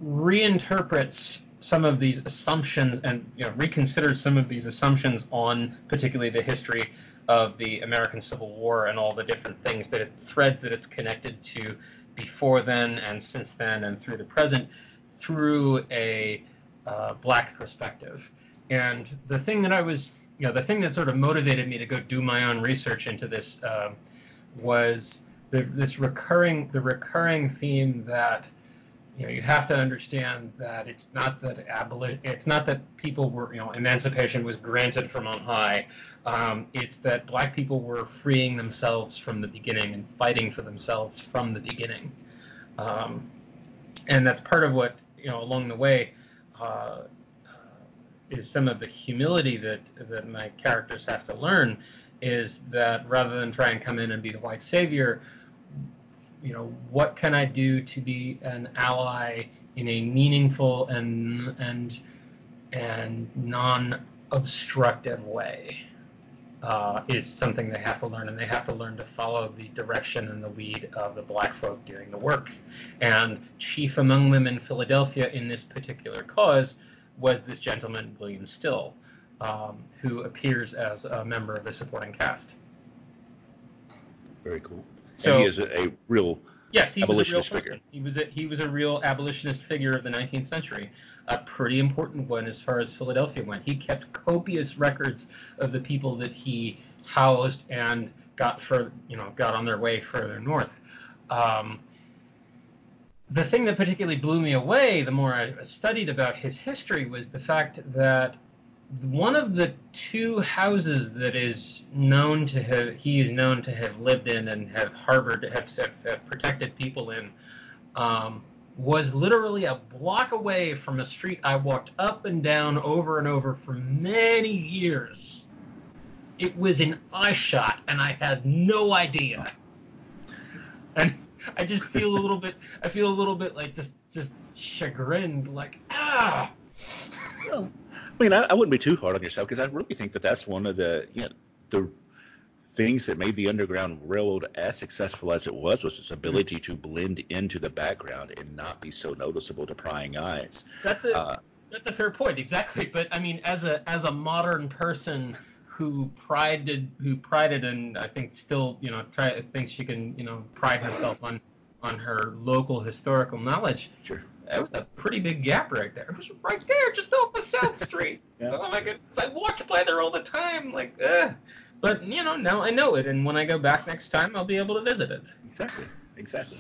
reinterprets some of these assumptions and you know reconsiders some of these assumptions on particularly the history of the American Civil War and all the different things that it threads that it's connected to before then and since then and through the present through a uh, black perspective. And the thing that I was, you know, the thing that sort of motivated me to go do my own research into this um was the, this recurring, the recurring theme that you know you have to understand that it's not that aboli- it's not that people were you know emancipation was granted from on high. Um, it's that black people were freeing themselves from the beginning and fighting for themselves from the beginning. Um, and that's part of what you know along the way uh, is some of the humility that that my characters have to learn is that rather than try and come in and be the white savior you know, what can I do to be an ally in a meaningful and and and non-obstructive way uh, is something they have to learn, and they have to learn to follow the direction and the lead of the black folk doing the work. And chief among them in Philadelphia in this particular cause was this gentleman William Still, um, who appears as a member of the supporting cast. Very cool. So- and he is a, real Yes, he was a real Abolitionist figure. He was a he was a real abolitionist figure of the 19th century, a pretty important one as far as Philadelphia went. He kept copious records of the people that he housed and got for you know got on their way further north. Um, the thing that particularly blew me away, the more I studied about his history, was the fact that one of the two houses that is known to have he is known to have lived in and have harbored have, have, protected people in um, was literally a block away from a street I walked up and down over and over for many years. It was in eyeshot, and I had no idea. And I just feel a little bit. I feel a little bit like just just chagrined, like ah. Well, I mean, I, I wouldn't be too hard on yourself because I really think that that's one of the you know the things that made the Underground Railroad as successful as it was was its ability to blend into the background and not be so noticeable to prying eyes. That's a Uh, that's a fair point, exactly. But I mean, as a as a modern person who prided who prided and I think still you know try thinks she can you know pride herself on on her local historical knowledge. Sure. That was a pretty big gap right there. It was right there, just off the South Street. Yeah. Oh my goodness, I walked by there all the time, like, ugh. But you know, now I know it, and when I go back next time, I'll be able to visit it. Exactly. Exactly.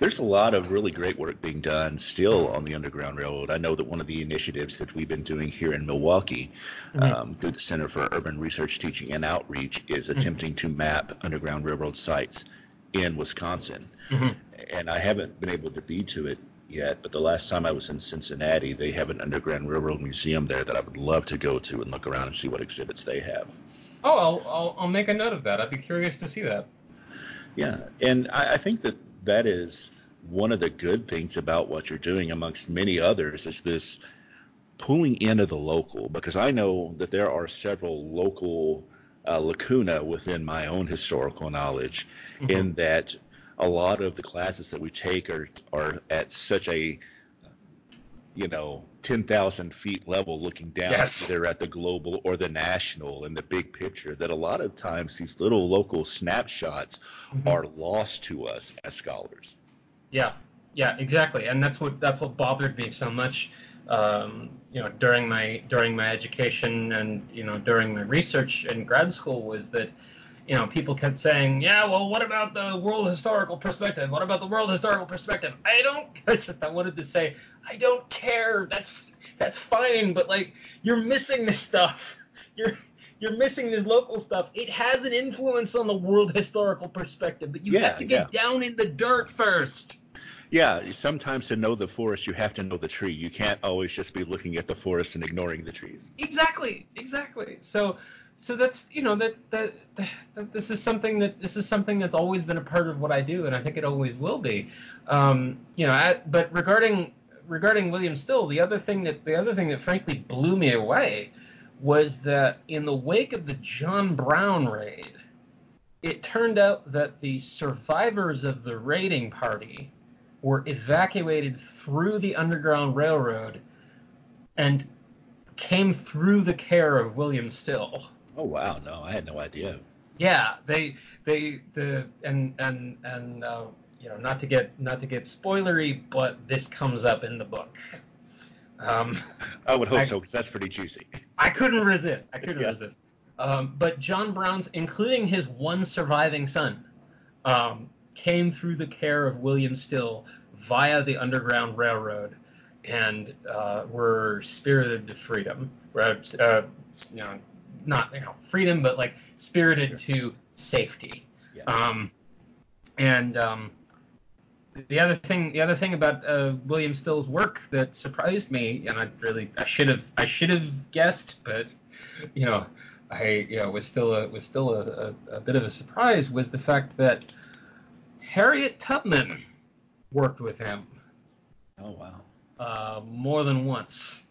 There's a lot of really great work being done still on the Underground Railroad. I know that one of the initiatives that we've been doing here in Milwaukee Mhm. um, through the Center for Urban Research, Teaching, and Outreach is attempting to map Underground Railroad sites in Wisconsin. Mhm. And I haven't been able to be to it yet, but the last time I was in Cincinnati, they have an Underground Railroad museum there that I would love to go to and look around and see what exhibits they have. Oh, I'll, I'll I'll make a note of that. I'd be curious to see that. Yeah, and I, I think that that is one of the good things about what you're doing, amongst many others, is this pulling into the local. Because I know that there are several local uh, lacuna within my own historical knowledge, Mhm. in that a lot of the classes that we take are are at such a you know 10,000 feet level looking down Yes. either at the global or the national and the big picture that a lot of times these little local snapshots Mhm. are lost to us as scholars. Yeah, yeah, exactly, and that's what that's what bothered me so much. Um, you know, during my during my education and you know during my research in grad school was that you know people kept saying, yeah, well, what about the world historical perspective? What about the world historical perspective? I don't. That's what I wanted to say. I don't care. That's that's fine, but like you're missing this stuff. You're you're missing this local stuff. It has an influence on the world historical perspective, but you Yeah, have to get yeah. down in the dirt first. Yeah, sometimes to know the forest, you have to know the tree. You can't always just be looking at the forest and ignoring the trees. Exactly, exactly. So, so that's you know that, that that this is something that this is something that's always been a part of what I do, and I think it always will be. Um, you know, I, but regarding regarding William Still, the other thing that the other thing that frankly blew me away was that in the wake of the John Brown raid, it turned out that the survivors of the raiding party were evacuated through the Underground Railroad and came through the care of William Still. Oh wow, no, I had no idea. Yeah, they they the and and and uh, you know not to get not to get spoilery, but this comes up in the book. Um, I would hope I- so, because that's pretty juicy. I couldn't resist. I couldn't Yeah. resist. Um, but John Brown's, including his one surviving son, um, came through the care of William Still via the Underground Railroad and uh, were spirited to freedom. Uh, you know, not you know freedom, but like spirited to safety. Yeah. Um, and um, the other thing, the other thing about uh, William Still's work that surprised me, and I really, I should have, I should have guessed, but you know, I, you know, was still a, was still a, a, a bit of a surprise, was the fact that Harriet Tubman worked with him Oh wow. uh, more than once.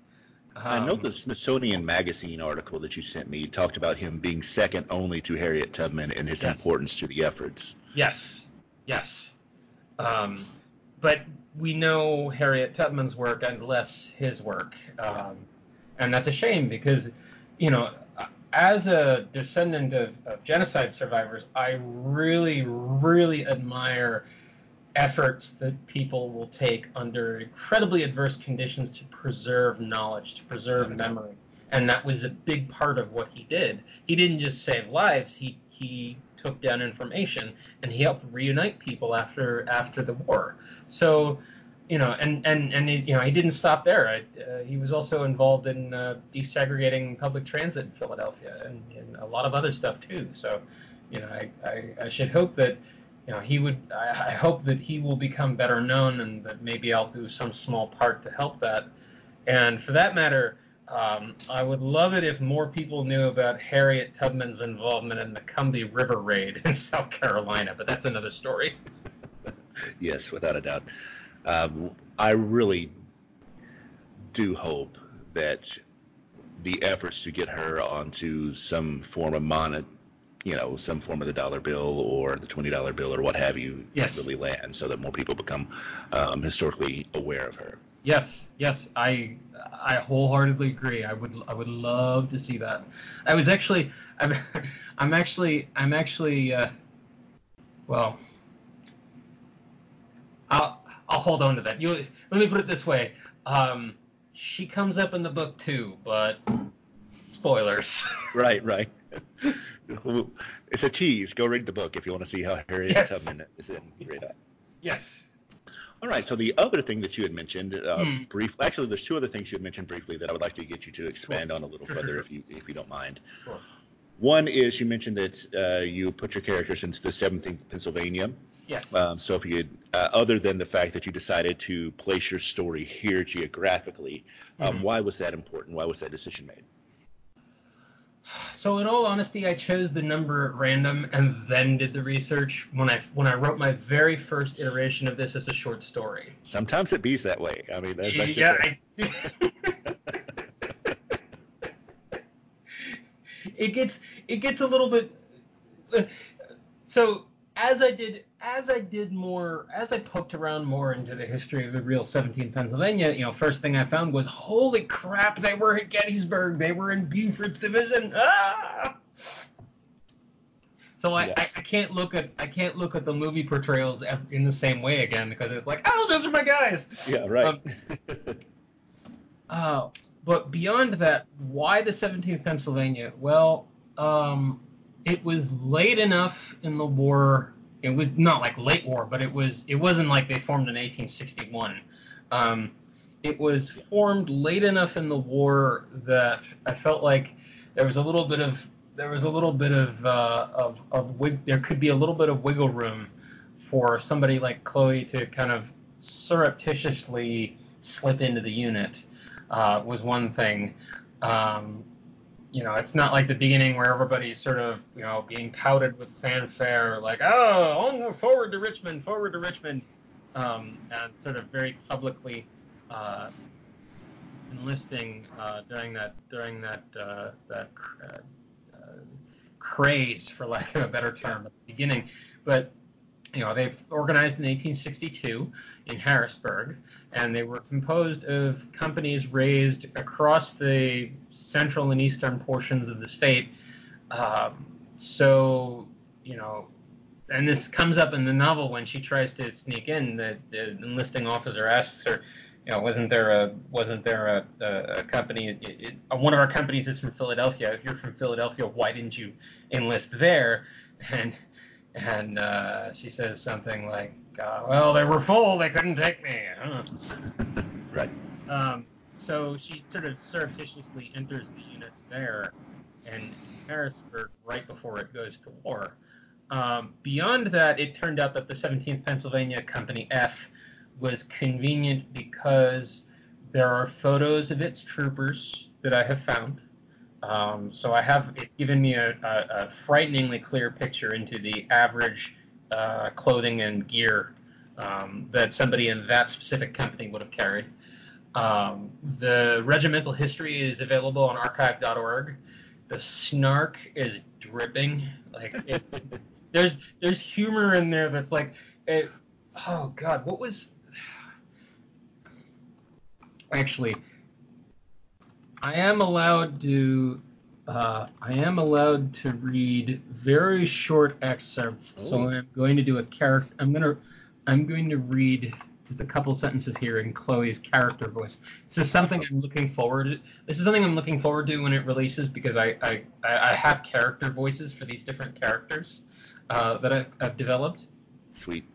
I know Um, the Smithsonian Magazine article that you sent me talked about him being second only to Harriet Tubman in his Yes. importance to the efforts. Yes, yes. Um, but we know Harriet Tubman's work and less his work, um, and that's a shame because, you know, as a descendant of, of genocide survivors, I really, really admire efforts that people will take under incredibly adverse conditions to preserve knowledge, to preserve memory. And that was a big part of what he did. He didn't just save lives, he, he took down information and he helped reunite people after after the war. So, you know, and and and he, you know, he didn't stop there. I, uh, he was also involved in uh, desegregating public transit in Philadelphia and, and a lot of other stuff too. So, you know, I, I, I should hope that you know he would. I, I hope that he will become better known and that maybe I'll do some small part to help that. And for that matter, um, I would love it if more people knew about Harriet Tubman's involvement in the Combahee River raid in South Carolina, but that's another story. Yes, without a doubt. Um, I really do hope that the efforts to get her onto some form of monet, you know, some form of the dollar bill or the twenty dollar bill or what have you, Yes. really land, so that more people become um, historically aware of her. Yes, yes, I I wholeheartedly agree. I would I would love to see that. I was actually I'm I'm actually I'm actually uh, well I'll I'll hold on to that. You let me put it this way. Um, she comes up in the book too, but spoilers. Right, right. it's a tease. Go read the book if you want to see how Harriet Yes. Tubman is in Great yes. All right. So the other thing that you had mentioned, uh, Hmm. brief. Actually, there's two other things you had mentioned briefly that I would like to get you to expand Sure. on a little Sure, further, sure, if you if you don't mind. Sure. One is you mentioned that uh, you put your characters into the 17th Pennsylvania. Yes. Um, so if you uh, other than the fact that you decided to place your story here geographically, um, Mhm. why was that important? Why was that decision made? So in all honesty, I chose the number at random and then did the research when I when I wrote my very first iteration of this as a short story. Sometimes it bees that way. I mean, that's, that's just yeah, I, it gets it gets a little bit. Uh, so as I did as I did more as I poked around more into the history of the real 17 Pennsylvania, you know, first thing I found was holy crap, they were at Gettysburg, they were in Buford's division. Ah! So I. I, I can't look at I can't look at the movie portrayals in the same way again because it's like oh those are my guys. Yeah, right. Um, Uh, but beyond that, why the 17th Pennsylvania? Well, um, it was late enough in the war. It was not like late war, but it was. It wasn't like they formed in 1861. Um, it was formed late enough in the war that I felt like there was a little bit of there was a little bit of uh, of of wig, there could be a little bit of wiggle room for somebody like Chloe to kind of surreptitiously slip into the unit uh, was one thing. Um, you know, it's not like the beginning where everybody's sort of, you know, being touted with fanfare, like, oh, on forward to Richmond, forward to Richmond, um, and sort of very publicly uh, enlisting uh, during that during that uh, that uh, uh, craze, for lack of a better term, at the beginning. But you know, they've organized in 1862 in Harrisburg, and they were composed of companies raised across the central and eastern portions of the state. Um, so, you know, and this comes up in the novel when she tries to sneak in. The, the enlisting officer asks her, you know, wasn't there a wasn't there a, a, a company? It, it, one of our companies is from Philadelphia. If you're from Philadelphia, why didn't you enlist there? And and uh, she says something like, uh, "Well, they were full; they couldn't take me." Huh? right. Um, so she sort of surreptitiously enters the unit there in Harrisburg right before it goes to war. Um, beyond that, it turned out that the 17th Pennsylvania Company F was convenient because there are photos of its troopers that I have found. Um, so I have it's given me a, a, a frighteningly clear picture into the average uh, clothing and gear um, that somebody in that specific company would have carried. Um, the regimental history is available on archive.org. The snark is dripping. Like it, there's there's humor in there that's like, it, oh god, what was actually I am allowed to. Uh, I am allowed to read very short excerpts, so Oh. I'm going to do a character. I'm gonna. I'm going to read just a couple sentences here in Chloe's character voice. This is something I'm looking forward. To. This is something I'm looking forward to when it releases because I I, I I have character voices for these different characters uh, that I've, I've developed. Sweet.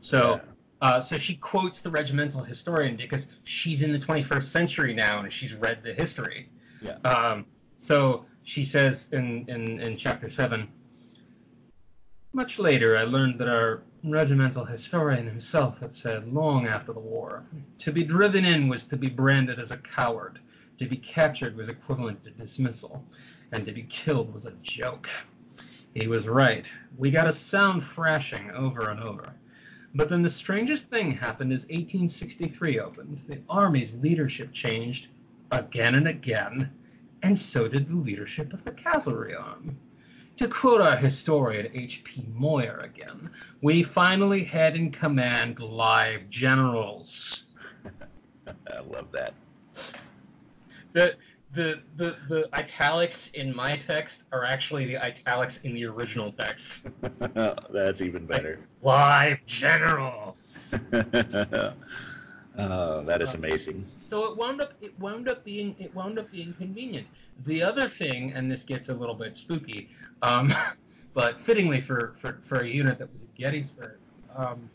So. Uh, so she quotes the regimental historian because she's in the 21st century now and she's read the history. Yeah. Um, so she says in, in, in chapter 7 Much later, I learned that our regimental historian himself had said long after the war to be driven in was to be branded as a coward, to be captured was equivalent to dismissal, and to be killed was a joke. He was right. We got a sound thrashing over and over. But then the strangest thing happened as 1863 opened. The Army's leadership changed again and again, and so did the leadership of the cavalry arm. To quote our historian H.P. Moyer again, we finally had in command live generals. I love that. The, the, the, the italics in my text are actually the italics in the original text. That's even better. Live generals. oh, that is amazing. So it wound up it wound up being it wound up being convenient. The other thing, and this gets a little bit spooky, um, but fittingly for, for, for a unit that was at Gettysburg. Um,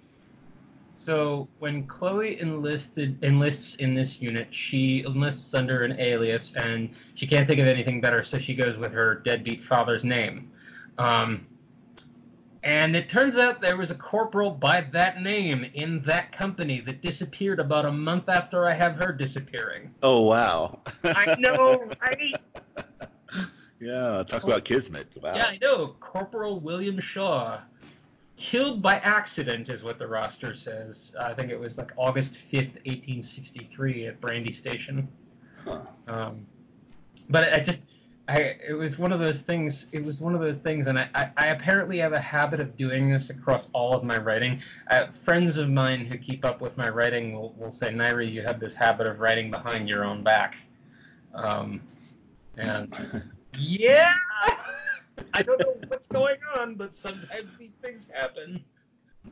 so when Chloe enlisted enlists in this unit, she enlists under an alias, and she can't think of anything better, so she goes with her deadbeat father's name. Um, and it turns out there was a corporal by that name in that company that disappeared about a month after I have her disappearing. Oh wow. I know, right? yeah, talk about kismet. Wow. Yeah, I know. Corporal William Shaw. Killed by accident is what the roster says. I think it was like August 5th, 1863 at Brandy Station. Huh. Um, but I just, I it was one of those things. It was one of those things, and I, I, I apparently have a habit of doing this across all of my writing. Uh, friends of mine who keep up with my writing will, will say, Nyri, you have this habit of writing behind your own back. Um, and yeah, I don't know what's going on, but sometimes these things happen.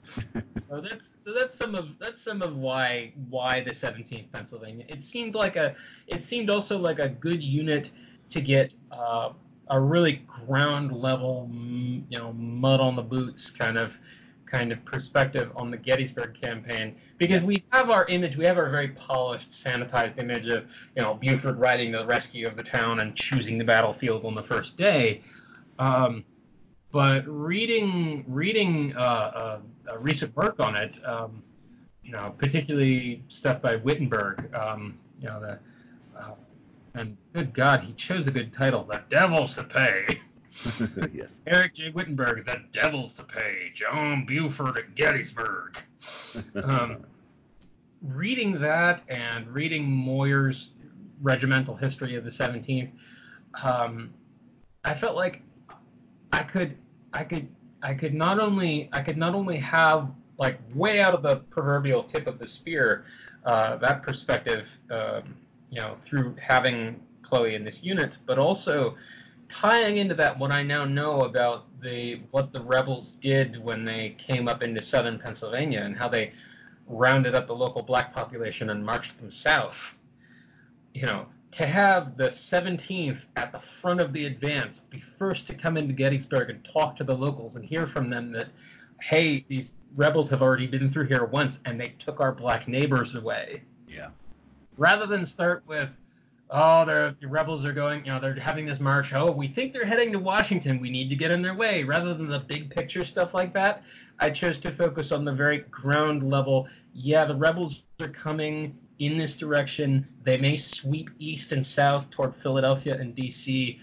so that's so that's some of that's some of why why the 17th Pennsylvania. It seemed like a it seemed also like a good unit to get uh, a really ground level, you know, mud on the boots kind of kind of perspective on the Gettysburg campaign because we have our image, we have our very polished, sanitized image of you know Buford riding the rescue of the town and choosing the battlefield on the first day. Um, but reading reading uh, uh, uh, recent work on it, um, you know, particularly stuff by Wittenberg, um, you know, the uh, and good God, he chose a good title, "The Devil's to Pay." yes. Eric J. Wittenberg, The Devil's to Pay. John Buford at Gettysburg. Um, reading that and reading Moyer's regimental history of the 17th, um, I felt like I could, I could, I could not only, I could not only have like way out of the proverbial tip of the spear uh, that perspective, um, you know, through having Chloe in this unit, but also tying into that what I now know about the what the rebels did when they came up into southern Pennsylvania and how they rounded up the local black population and marched them south. You know, to have the 17th at the front of the advance be first to come into Gettysburg and talk to the locals and hear from them that, hey, these rebels have already been through here once and they took our black neighbors away. Yeah. Rather than start with, oh, the rebels are going, you know, they're having this march. Oh, we think they're heading to Washington. We need to get in their way. Rather than the big picture stuff like that, I chose to focus on the very ground level. Yeah, the rebels are coming in this direction. They may sweep east and south toward Philadelphia and D.C.,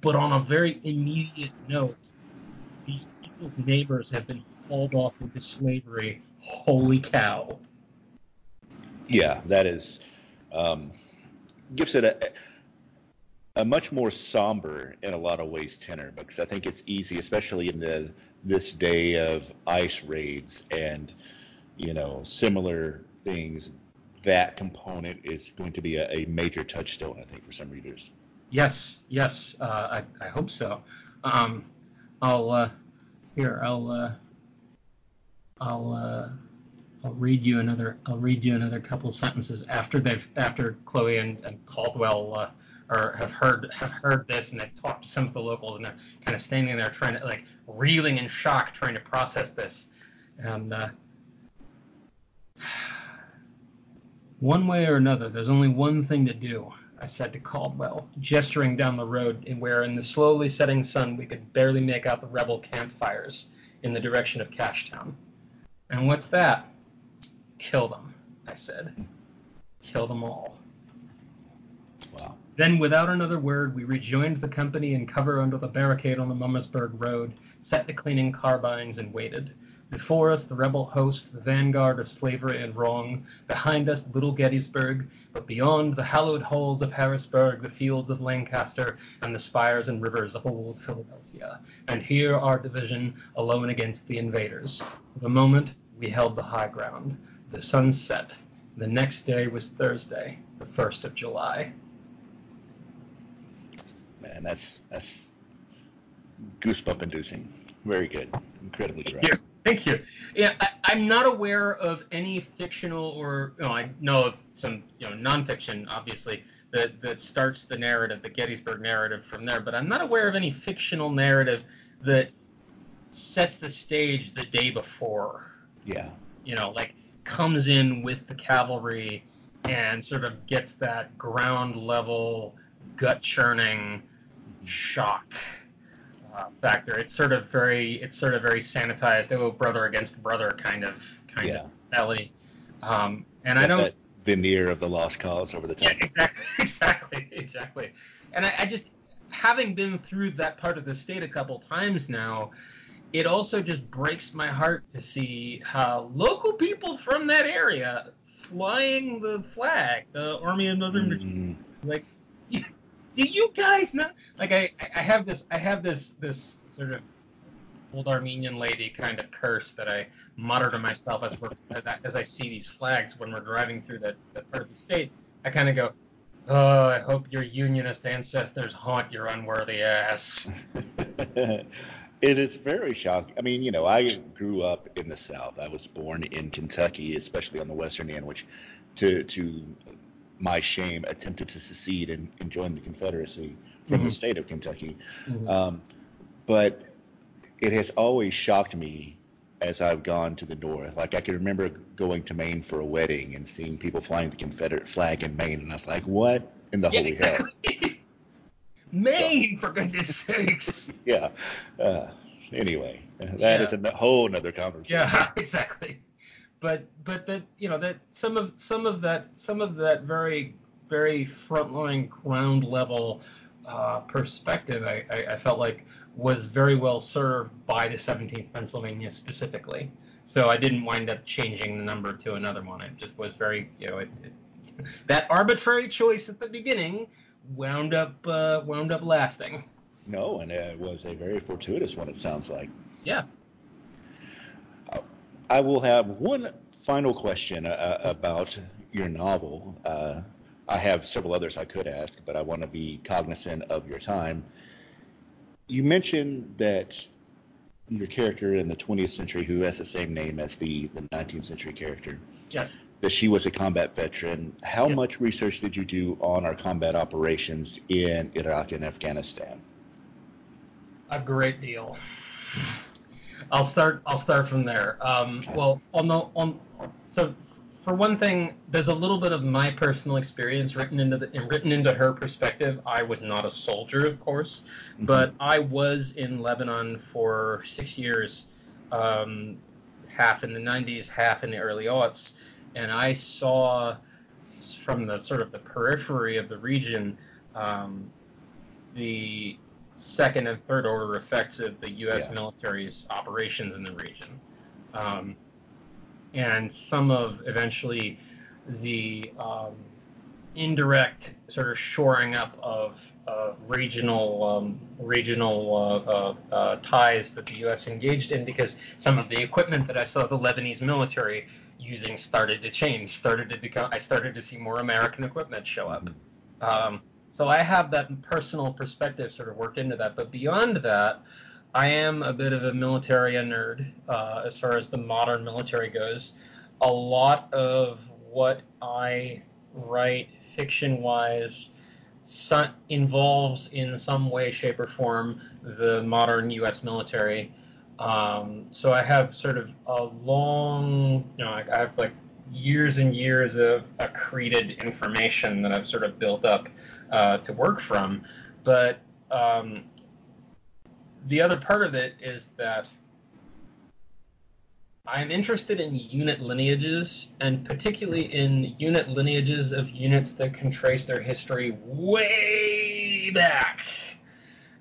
but on a very immediate note, these people's neighbors have been hauled off into slavery. Holy cow. Yeah, that is. Um, gives it a, a much more somber in a lot of ways tenor because I think it's easy, especially in the this day of ice raids and you know similar things. That component is going to be a, a major touchstone, I think, for some readers. Yes, yes, uh, I, I hope so. Um, I'll uh, here. I'll uh, I'll uh, I'll read you another. I'll read you another couple sentences after they've after Chloe and, and Caldwell uh, or have heard have heard this and they've talked to some of the locals and they're kind of standing there trying to like reeling in shock, trying to process this. And uh, one way or another, there's only one thing to do. I said to Caldwell, gesturing down the road where in the slowly setting sun we could barely make out the rebel campfires in the direction of Cashtown. And what's that? Kill them, I said. Kill them all. Wow. Then, without another word, we rejoined the company in cover under the barricade on the Mummersburg Road, set to cleaning carbines, and waited. Before us, the rebel host, the vanguard of slavery and wrong. Behind us, little Gettysburg. But beyond, the hallowed halls of Harrisburg, the fields of Lancaster, and the spires and rivers of old Philadelphia. And here our division, alone against the invaders. For the moment, we held the high ground. The sun set. The next day was Thursday, the 1st of July. Man, that's that's goosebump inducing. Very good. Incredibly Thank direct. You. Thank you. Yeah, I, I'm not aware of any fictional or no, I know of some you know nonfiction, obviously, that that starts the narrative, the Gettysburg narrative from there. But I'm not aware of any fictional narrative that sets the stage the day before. Yeah. You know, like comes in with the cavalry and sort of gets that ground level, gut churning mm-hmm. shock uh, factor. It's sort of very, it's sort of very sanitized, oh brother against brother kind of kind Yeah. of mentality. Um, and I don't. that veneer of the lost cause over the Yeah, exactly, exactly, exactly. And I, I just, having been through that part of the state a couple times now, it also just breaks my heart to see how local people from that area flying the flag, the Army of Northern Virginia, Mm, like, do you guys not? Like, I, I have this, I have this, this sort of old Armenian lady kind of curse that I mutter to myself as we're as I, see these flags when we're driving through that, that part of the state. I kind of go, "Oh, I hope your unionist ancestors haunt your unworthy ass." it is very shocking. I mean, you know, I grew up in the South. I was born in Kentucky, especially on the western end, which, to to my shame, attempted to secede and, and join the Confederacy from mm-hmm. the state of Kentucky. Mm-hmm. Um, but it has always shocked me as I've gone to the north. Like I can remember going to Maine for a wedding and seeing people flying the Confederate flag in Maine, and I was like, "What in the yeah, holy exactly. hell?" Maine, so, for goodness sakes. Yeah. Uh, anyway, that yeah. is a whole another conversation. Yeah, exactly. But but that you know that some of some of that some of that very very frontline ground level uh, perspective, I, I, I felt like was very well served by the 17th Pennsylvania specifically. So I didn't wind up changing the number to another one. It just was very, you know, it, it, that arbitrary choice at the beginning wound up uh, wound up lasting. No, and it was a very fortuitous one. It sounds like. Yeah. I will have one final question uh, about your novel. Uh, I have several others I could ask, but I want to be cognizant of your time. You mentioned that your character in the 20th century, who has the same name as the, the 19th century character, yes, that she was a combat veteran. How yep. much research did you do on our combat operations in Iraq and Afghanistan? A great deal. I'll start. I'll start from there. Um, okay. Well, on the on, so for one thing, there's a little bit of my personal experience written into the written into her perspective. I was not a soldier, of course, mm-hmm. but I was in Lebanon for six years, um, half in the 90s, half in the early aughts, and I saw from the sort of the periphery of the region um, the second and third order effects of the U.S. Yeah. military's operations in the region. Um, and some of eventually the um, indirect sort of shoring up of uh, regional um, regional uh, uh, uh ties that the U.S. engaged in because some of the equipment that I saw the Lebanese military using started to change, started to become. I started to see more American equipment show up. Um, so I have that personal perspective sort of worked into that. But beyond that, I am a bit of a military nerd uh, as far as the modern military goes. A lot of what I write fiction wise so- involves in some way, shape, or form the modern U.S. military. Um, so I have sort of a long, you know, I have like years and years of accreted information that I've sort of built up uh, to work from. But um, the other part of it is that I'm interested in unit lineages, and particularly in unit lineages of units that can trace their history way back.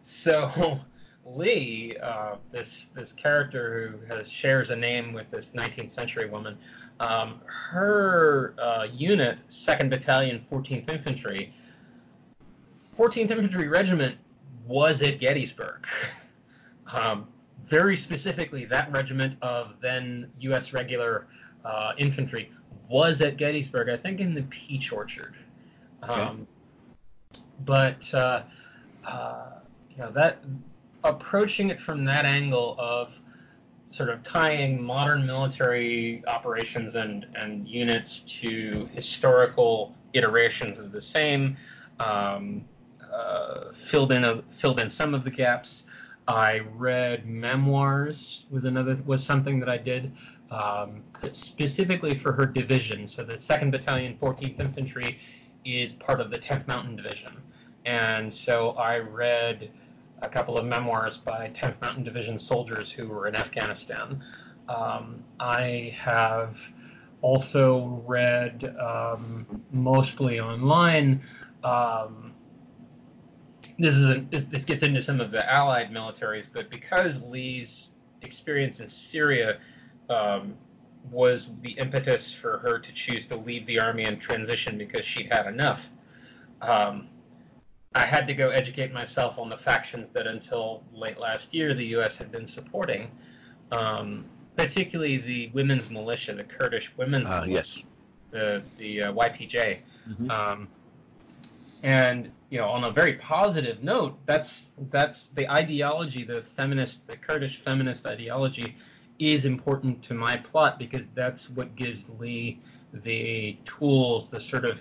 So Lee, uh, this this character who has, shares a name with this 19th century woman, um, her uh, unit, 2nd Battalion, 14th Infantry, 14th Infantry Regiment was at Gettysburg. Um, very specifically, that regiment of then U.S. regular uh, infantry was at Gettysburg, I think in the Peach Orchard. Um, okay. But uh, uh, you know that approaching it from that angle of sort of tying modern military operations and, and units to historical iterations of the same, um, uh, filled in a, filled in some of the gaps. I read memoirs was another was something that I did um, specifically for her division. So the Second Battalion, 14th Infantry, is part of the 10th Mountain Division, and so I read a couple of memoirs by 10th Mountain Division soldiers who were in Afghanistan. Um, I have also read um, mostly online. Um, this is a, this, this gets into some of the Allied militaries, but because Lee's experience in Syria um, was the impetus for her to choose to leave the army and transition because she'd had enough. Um, I had to go educate myself on the factions that until late last year the U.S. had been supporting, um, particularly the women's militia, the Kurdish women's uh, militia, yes. the the uh, YPJ. Mm-hmm. Um, and you know, on a very positive note, that's that's the ideology, the feminist, the Kurdish feminist ideology, is important to my plot because that's what gives Lee the tools, the sort of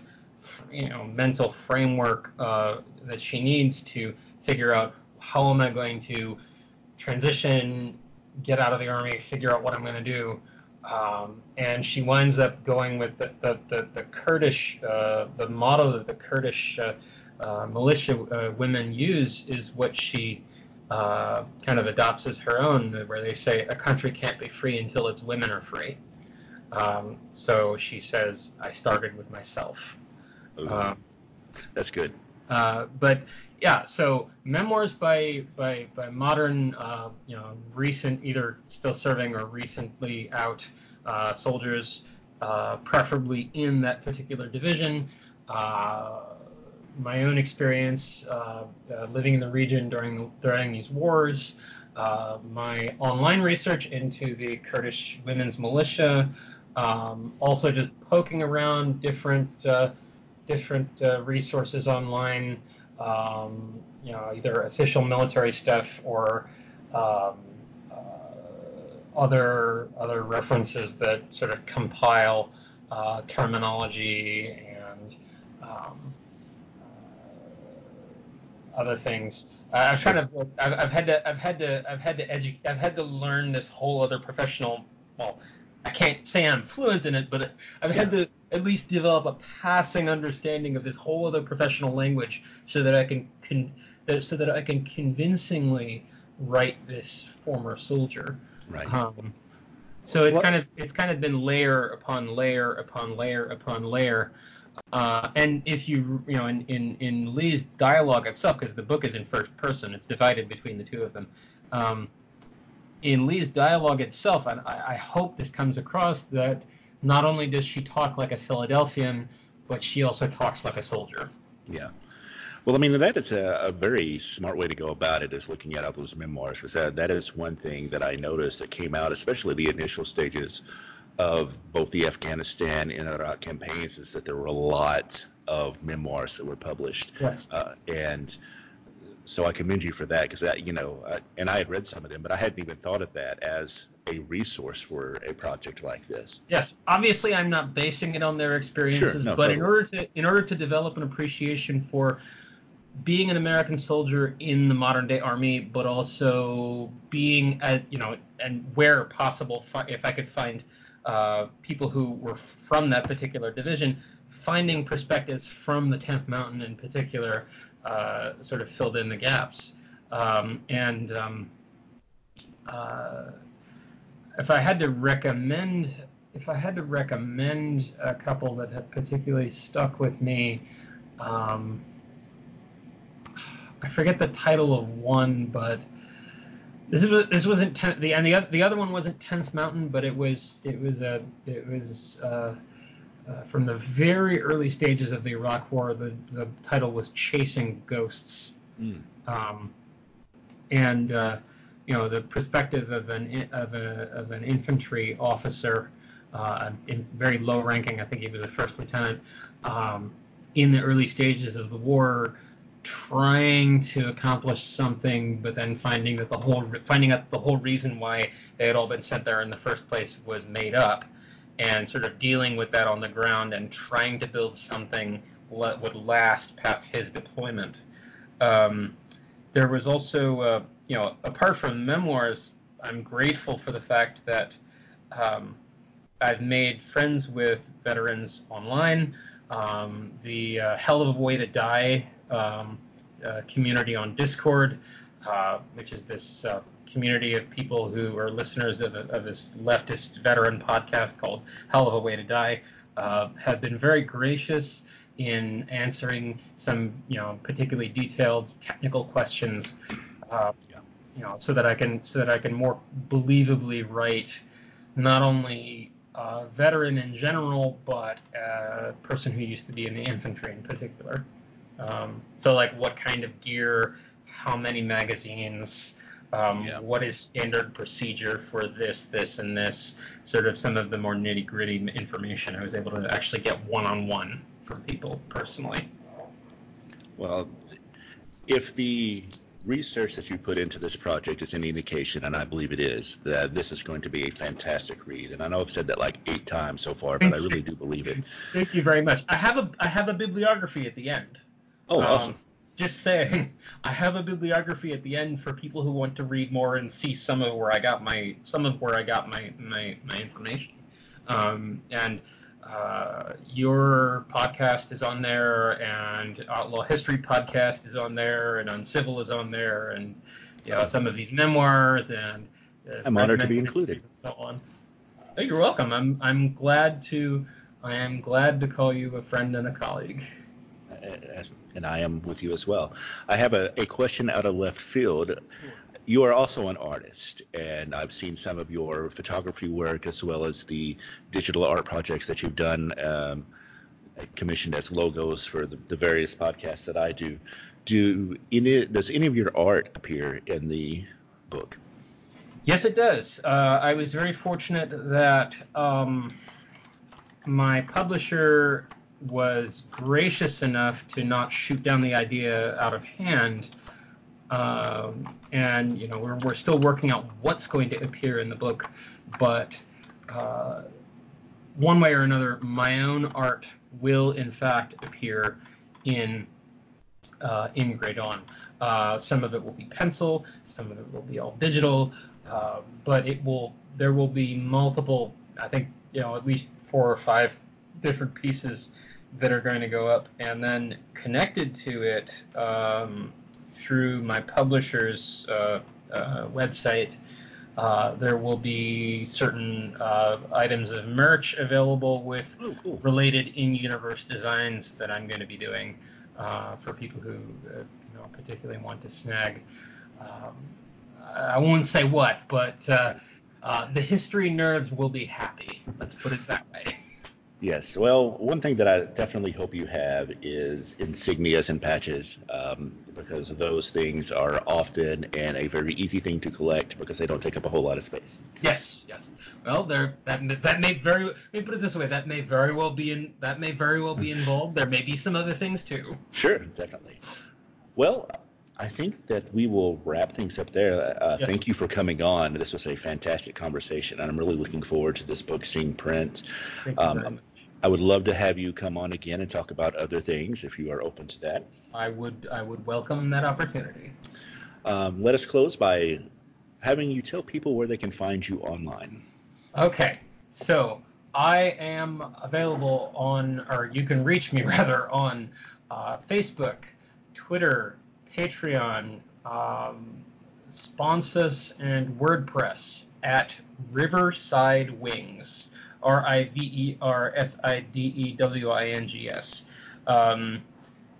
you know mental framework uh, that she needs to figure out how am I going to transition, get out of the army, figure out what I'm going to do. Um, and she winds up going with the, the, the, the Kurdish, uh, the motto that the Kurdish uh, uh, militia uh, women use is what she uh, kind of adopts as her own, where they say a country can't be free until its women are free. Um, so she says, I started with myself. Um, That's good. Uh, but yeah, so memoirs by by by modern, uh, you know, recent either still serving or recently out uh, soldiers, uh, preferably in that particular division. Uh, my own experience uh, living in the region during during these wars. my online research into the Kurdish women's militia. Um, also, just poking around different different resources online um, you know, either official military stuff or um, uh, other other references that sort of compile uh, terminology and um, uh, other things. I've kind of I've, I've, had to I've had to I've had to educate I've had to learn this whole other professional well I can't say I'm fluent in it, but I've had to at least develop a passing understanding of this whole other professional language so that I can, con- so that I can convincingly write this former soldier. Right. Um, so it's what? kind of it's kind of been layer upon layer upon layer upon layer. Uh, and if you you know in, in, in Lee's dialogue itself, because the book is in first person, it's divided between the two of them. Um, in Lee's dialogue itself, and I, I hope this comes across that not only does she talk like a Philadelphian, but she also talks like a soldier. Yeah. Well, I mean, that is a, a, very smart way to go about it, is looking at all those memoirs. Because that, that is one thing that I noticed that came out, especially the initial stages of both the Afghanistan and Iraq campaigns, is that there were a lot of memoirs that were published. Yes. Uh, and so I commend you for that because that you know, uh, and I had read some of them, but I hadn't even thought of that as a resource for a project like this. Yes, obviously I'm not basing it on their experiences, sure, no, but totally. in order to in order to develop an appreciation for being an American soldier in the modern day army, but also being at you know and where possible, if I could find uh, people who were from that particular division, finding perspectives from the 10th Mountain in particular uh, sort of filled in the gaps. Um, and um, uh, if I had to recommend, if I had to recommend a couple that have particularly stuck with me, um, I forget the title of one, but this was this wasn't ten, the and the the other one wasn't Tenth Mountain, but it was it was a it was uh, uh, from the very early stages of the Iraq War. The, the title was Chasing Ghosts. Mm. Um, and, uh, you know, the perspective of an, of, a, of an infantry officer, uh, in very low ranking, I think he was a first lieutenant, um, in the early stages of the war, trying to accomplish something, but then finding that the whole finding out the whole reason why they had all been sent there in the first place was made up, and sort of dealing with that on the ground and trying to build something that would last past his deployment. Um, there was also, uh, you know, apart from memoirs, I'm grateful for the fact that um, I've made friends with veterans online. Um, the uh, Hell of a Way to Die um, uh, community on Discord, uh, which is this uh, community of people who are listeners of, of this leftist veteran podcast called Hell of a Way to Die uh, have been very gracious in answering some, you know, particularly detailed technical questions, uh, you know, so that I can so that I can more believably write not only a veteran in general, but a person who used to be in the infantry in particular. Um, so, like, what kind of gear, how many magazines, um, yeah. what is standard procedure for this, this, and this, sort of some of the more nitty gritty information I was able to actually get one on one from people personally. Well, if the research that you put into this project is any indication, and I believe it is, that this is going to be a fantastic read. And I know I've said that like eight times so far, but I really do believe it. Thank you very much. I have a I have a bibliography at the end. Oh, um, awesome. Just saying, I have a bibliography at the end for people who want to read more and see some of where I got my some of where I got my my, my information. Um, and uh, your podcast is on there, and Outlaw History podcast is on there, and Uncivil is on there, and you know, some of these memoirs and. Uh, I'm honored to be included. so on. Oh, you're welcome. I'm I'm glad to I am glad to call you a friend and a colleague. And I am with you as well. I have a, a question out of left field you are also an artist, and I've seen some of your photography work as well as the digital art projects that you've done, um, commissioned as logos for the, the, various podcasts that I do. Do any does any of your art appear in the book? Yes, it does. Uh, I was very fortunate that um, my publisher was gracious enough to not shoot down the idea out of hand um, and you know we're, we're still working out what's going to appear in the book, but uh, one way or another, my own art will in fact appear in uh, in Grey Dawn. Uh, some of it will be pencil, some of it will be all digital, uh, but it will there will be multiple. I think you know at least four or five different pieces that are going to go up, and then connected to it. Um, through my publisher's uh, uh, website, uh, there will be certain uh, items of merch available with oh, cool. related in-universe designs that I'm going to be doing uh, for people who uh, you know particularly want to snag. Um, I won't say what, but the history nerds will be happy. Let's put it that way. Yes. Well, one thing that I definitely hope you have is insignias and patches, um, because those things are often and a very easy thing to collect because they don't take up a whole lot of space. Yes. Yes. Well, there that that may very let me put it this way that may very well be in that may very well be involved. There may be some other things too. Sure. Definitely. Well, I think that we will wrap things up there. Uh, yes. Thank you for coming on. This was a fantastic conversation, and I'm really looking forward to this book seeing print. Um, I would love to have you come on again and talk about other things if you are open to that. I would I would welcome that opportunity. Um, let us close by having you tell people where they can find you online. Okay, so I am available on, or you can reach me rather on uh, Facebook, Twitter, Patreon, um, Sponsus, and WordPress at Riverside Wings. R I V E R S I D E W I N G S. Um,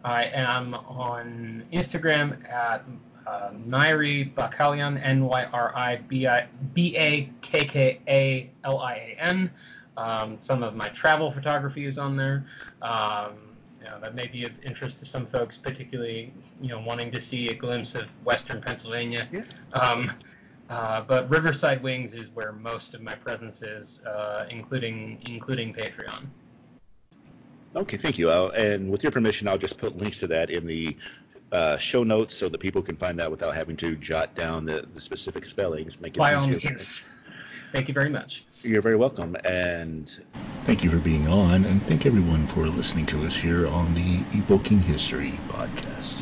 I am on Instagram at uh, Nyri Bakkalian, N Y R I B I B A K K A L I A N. Um, some of my travel photography is on there. Um, you know, that may be of interest to some folks, particularly you know wanting to see a glimpse of Western Pennsylvania. Yeah. Um, uh, but Riverside Wings is where most of my presence is, uh, including including Patreon. Okay, thank you. I'll, and with your permission, I'll just put links to that in the uh, show notes so that people can find that without having to jot down the, the specific spellings. Make it By all means. Thank you very much. You're very welcome, and thank you for being on, and thank everyone for listening to us here on the Evoking History podcast.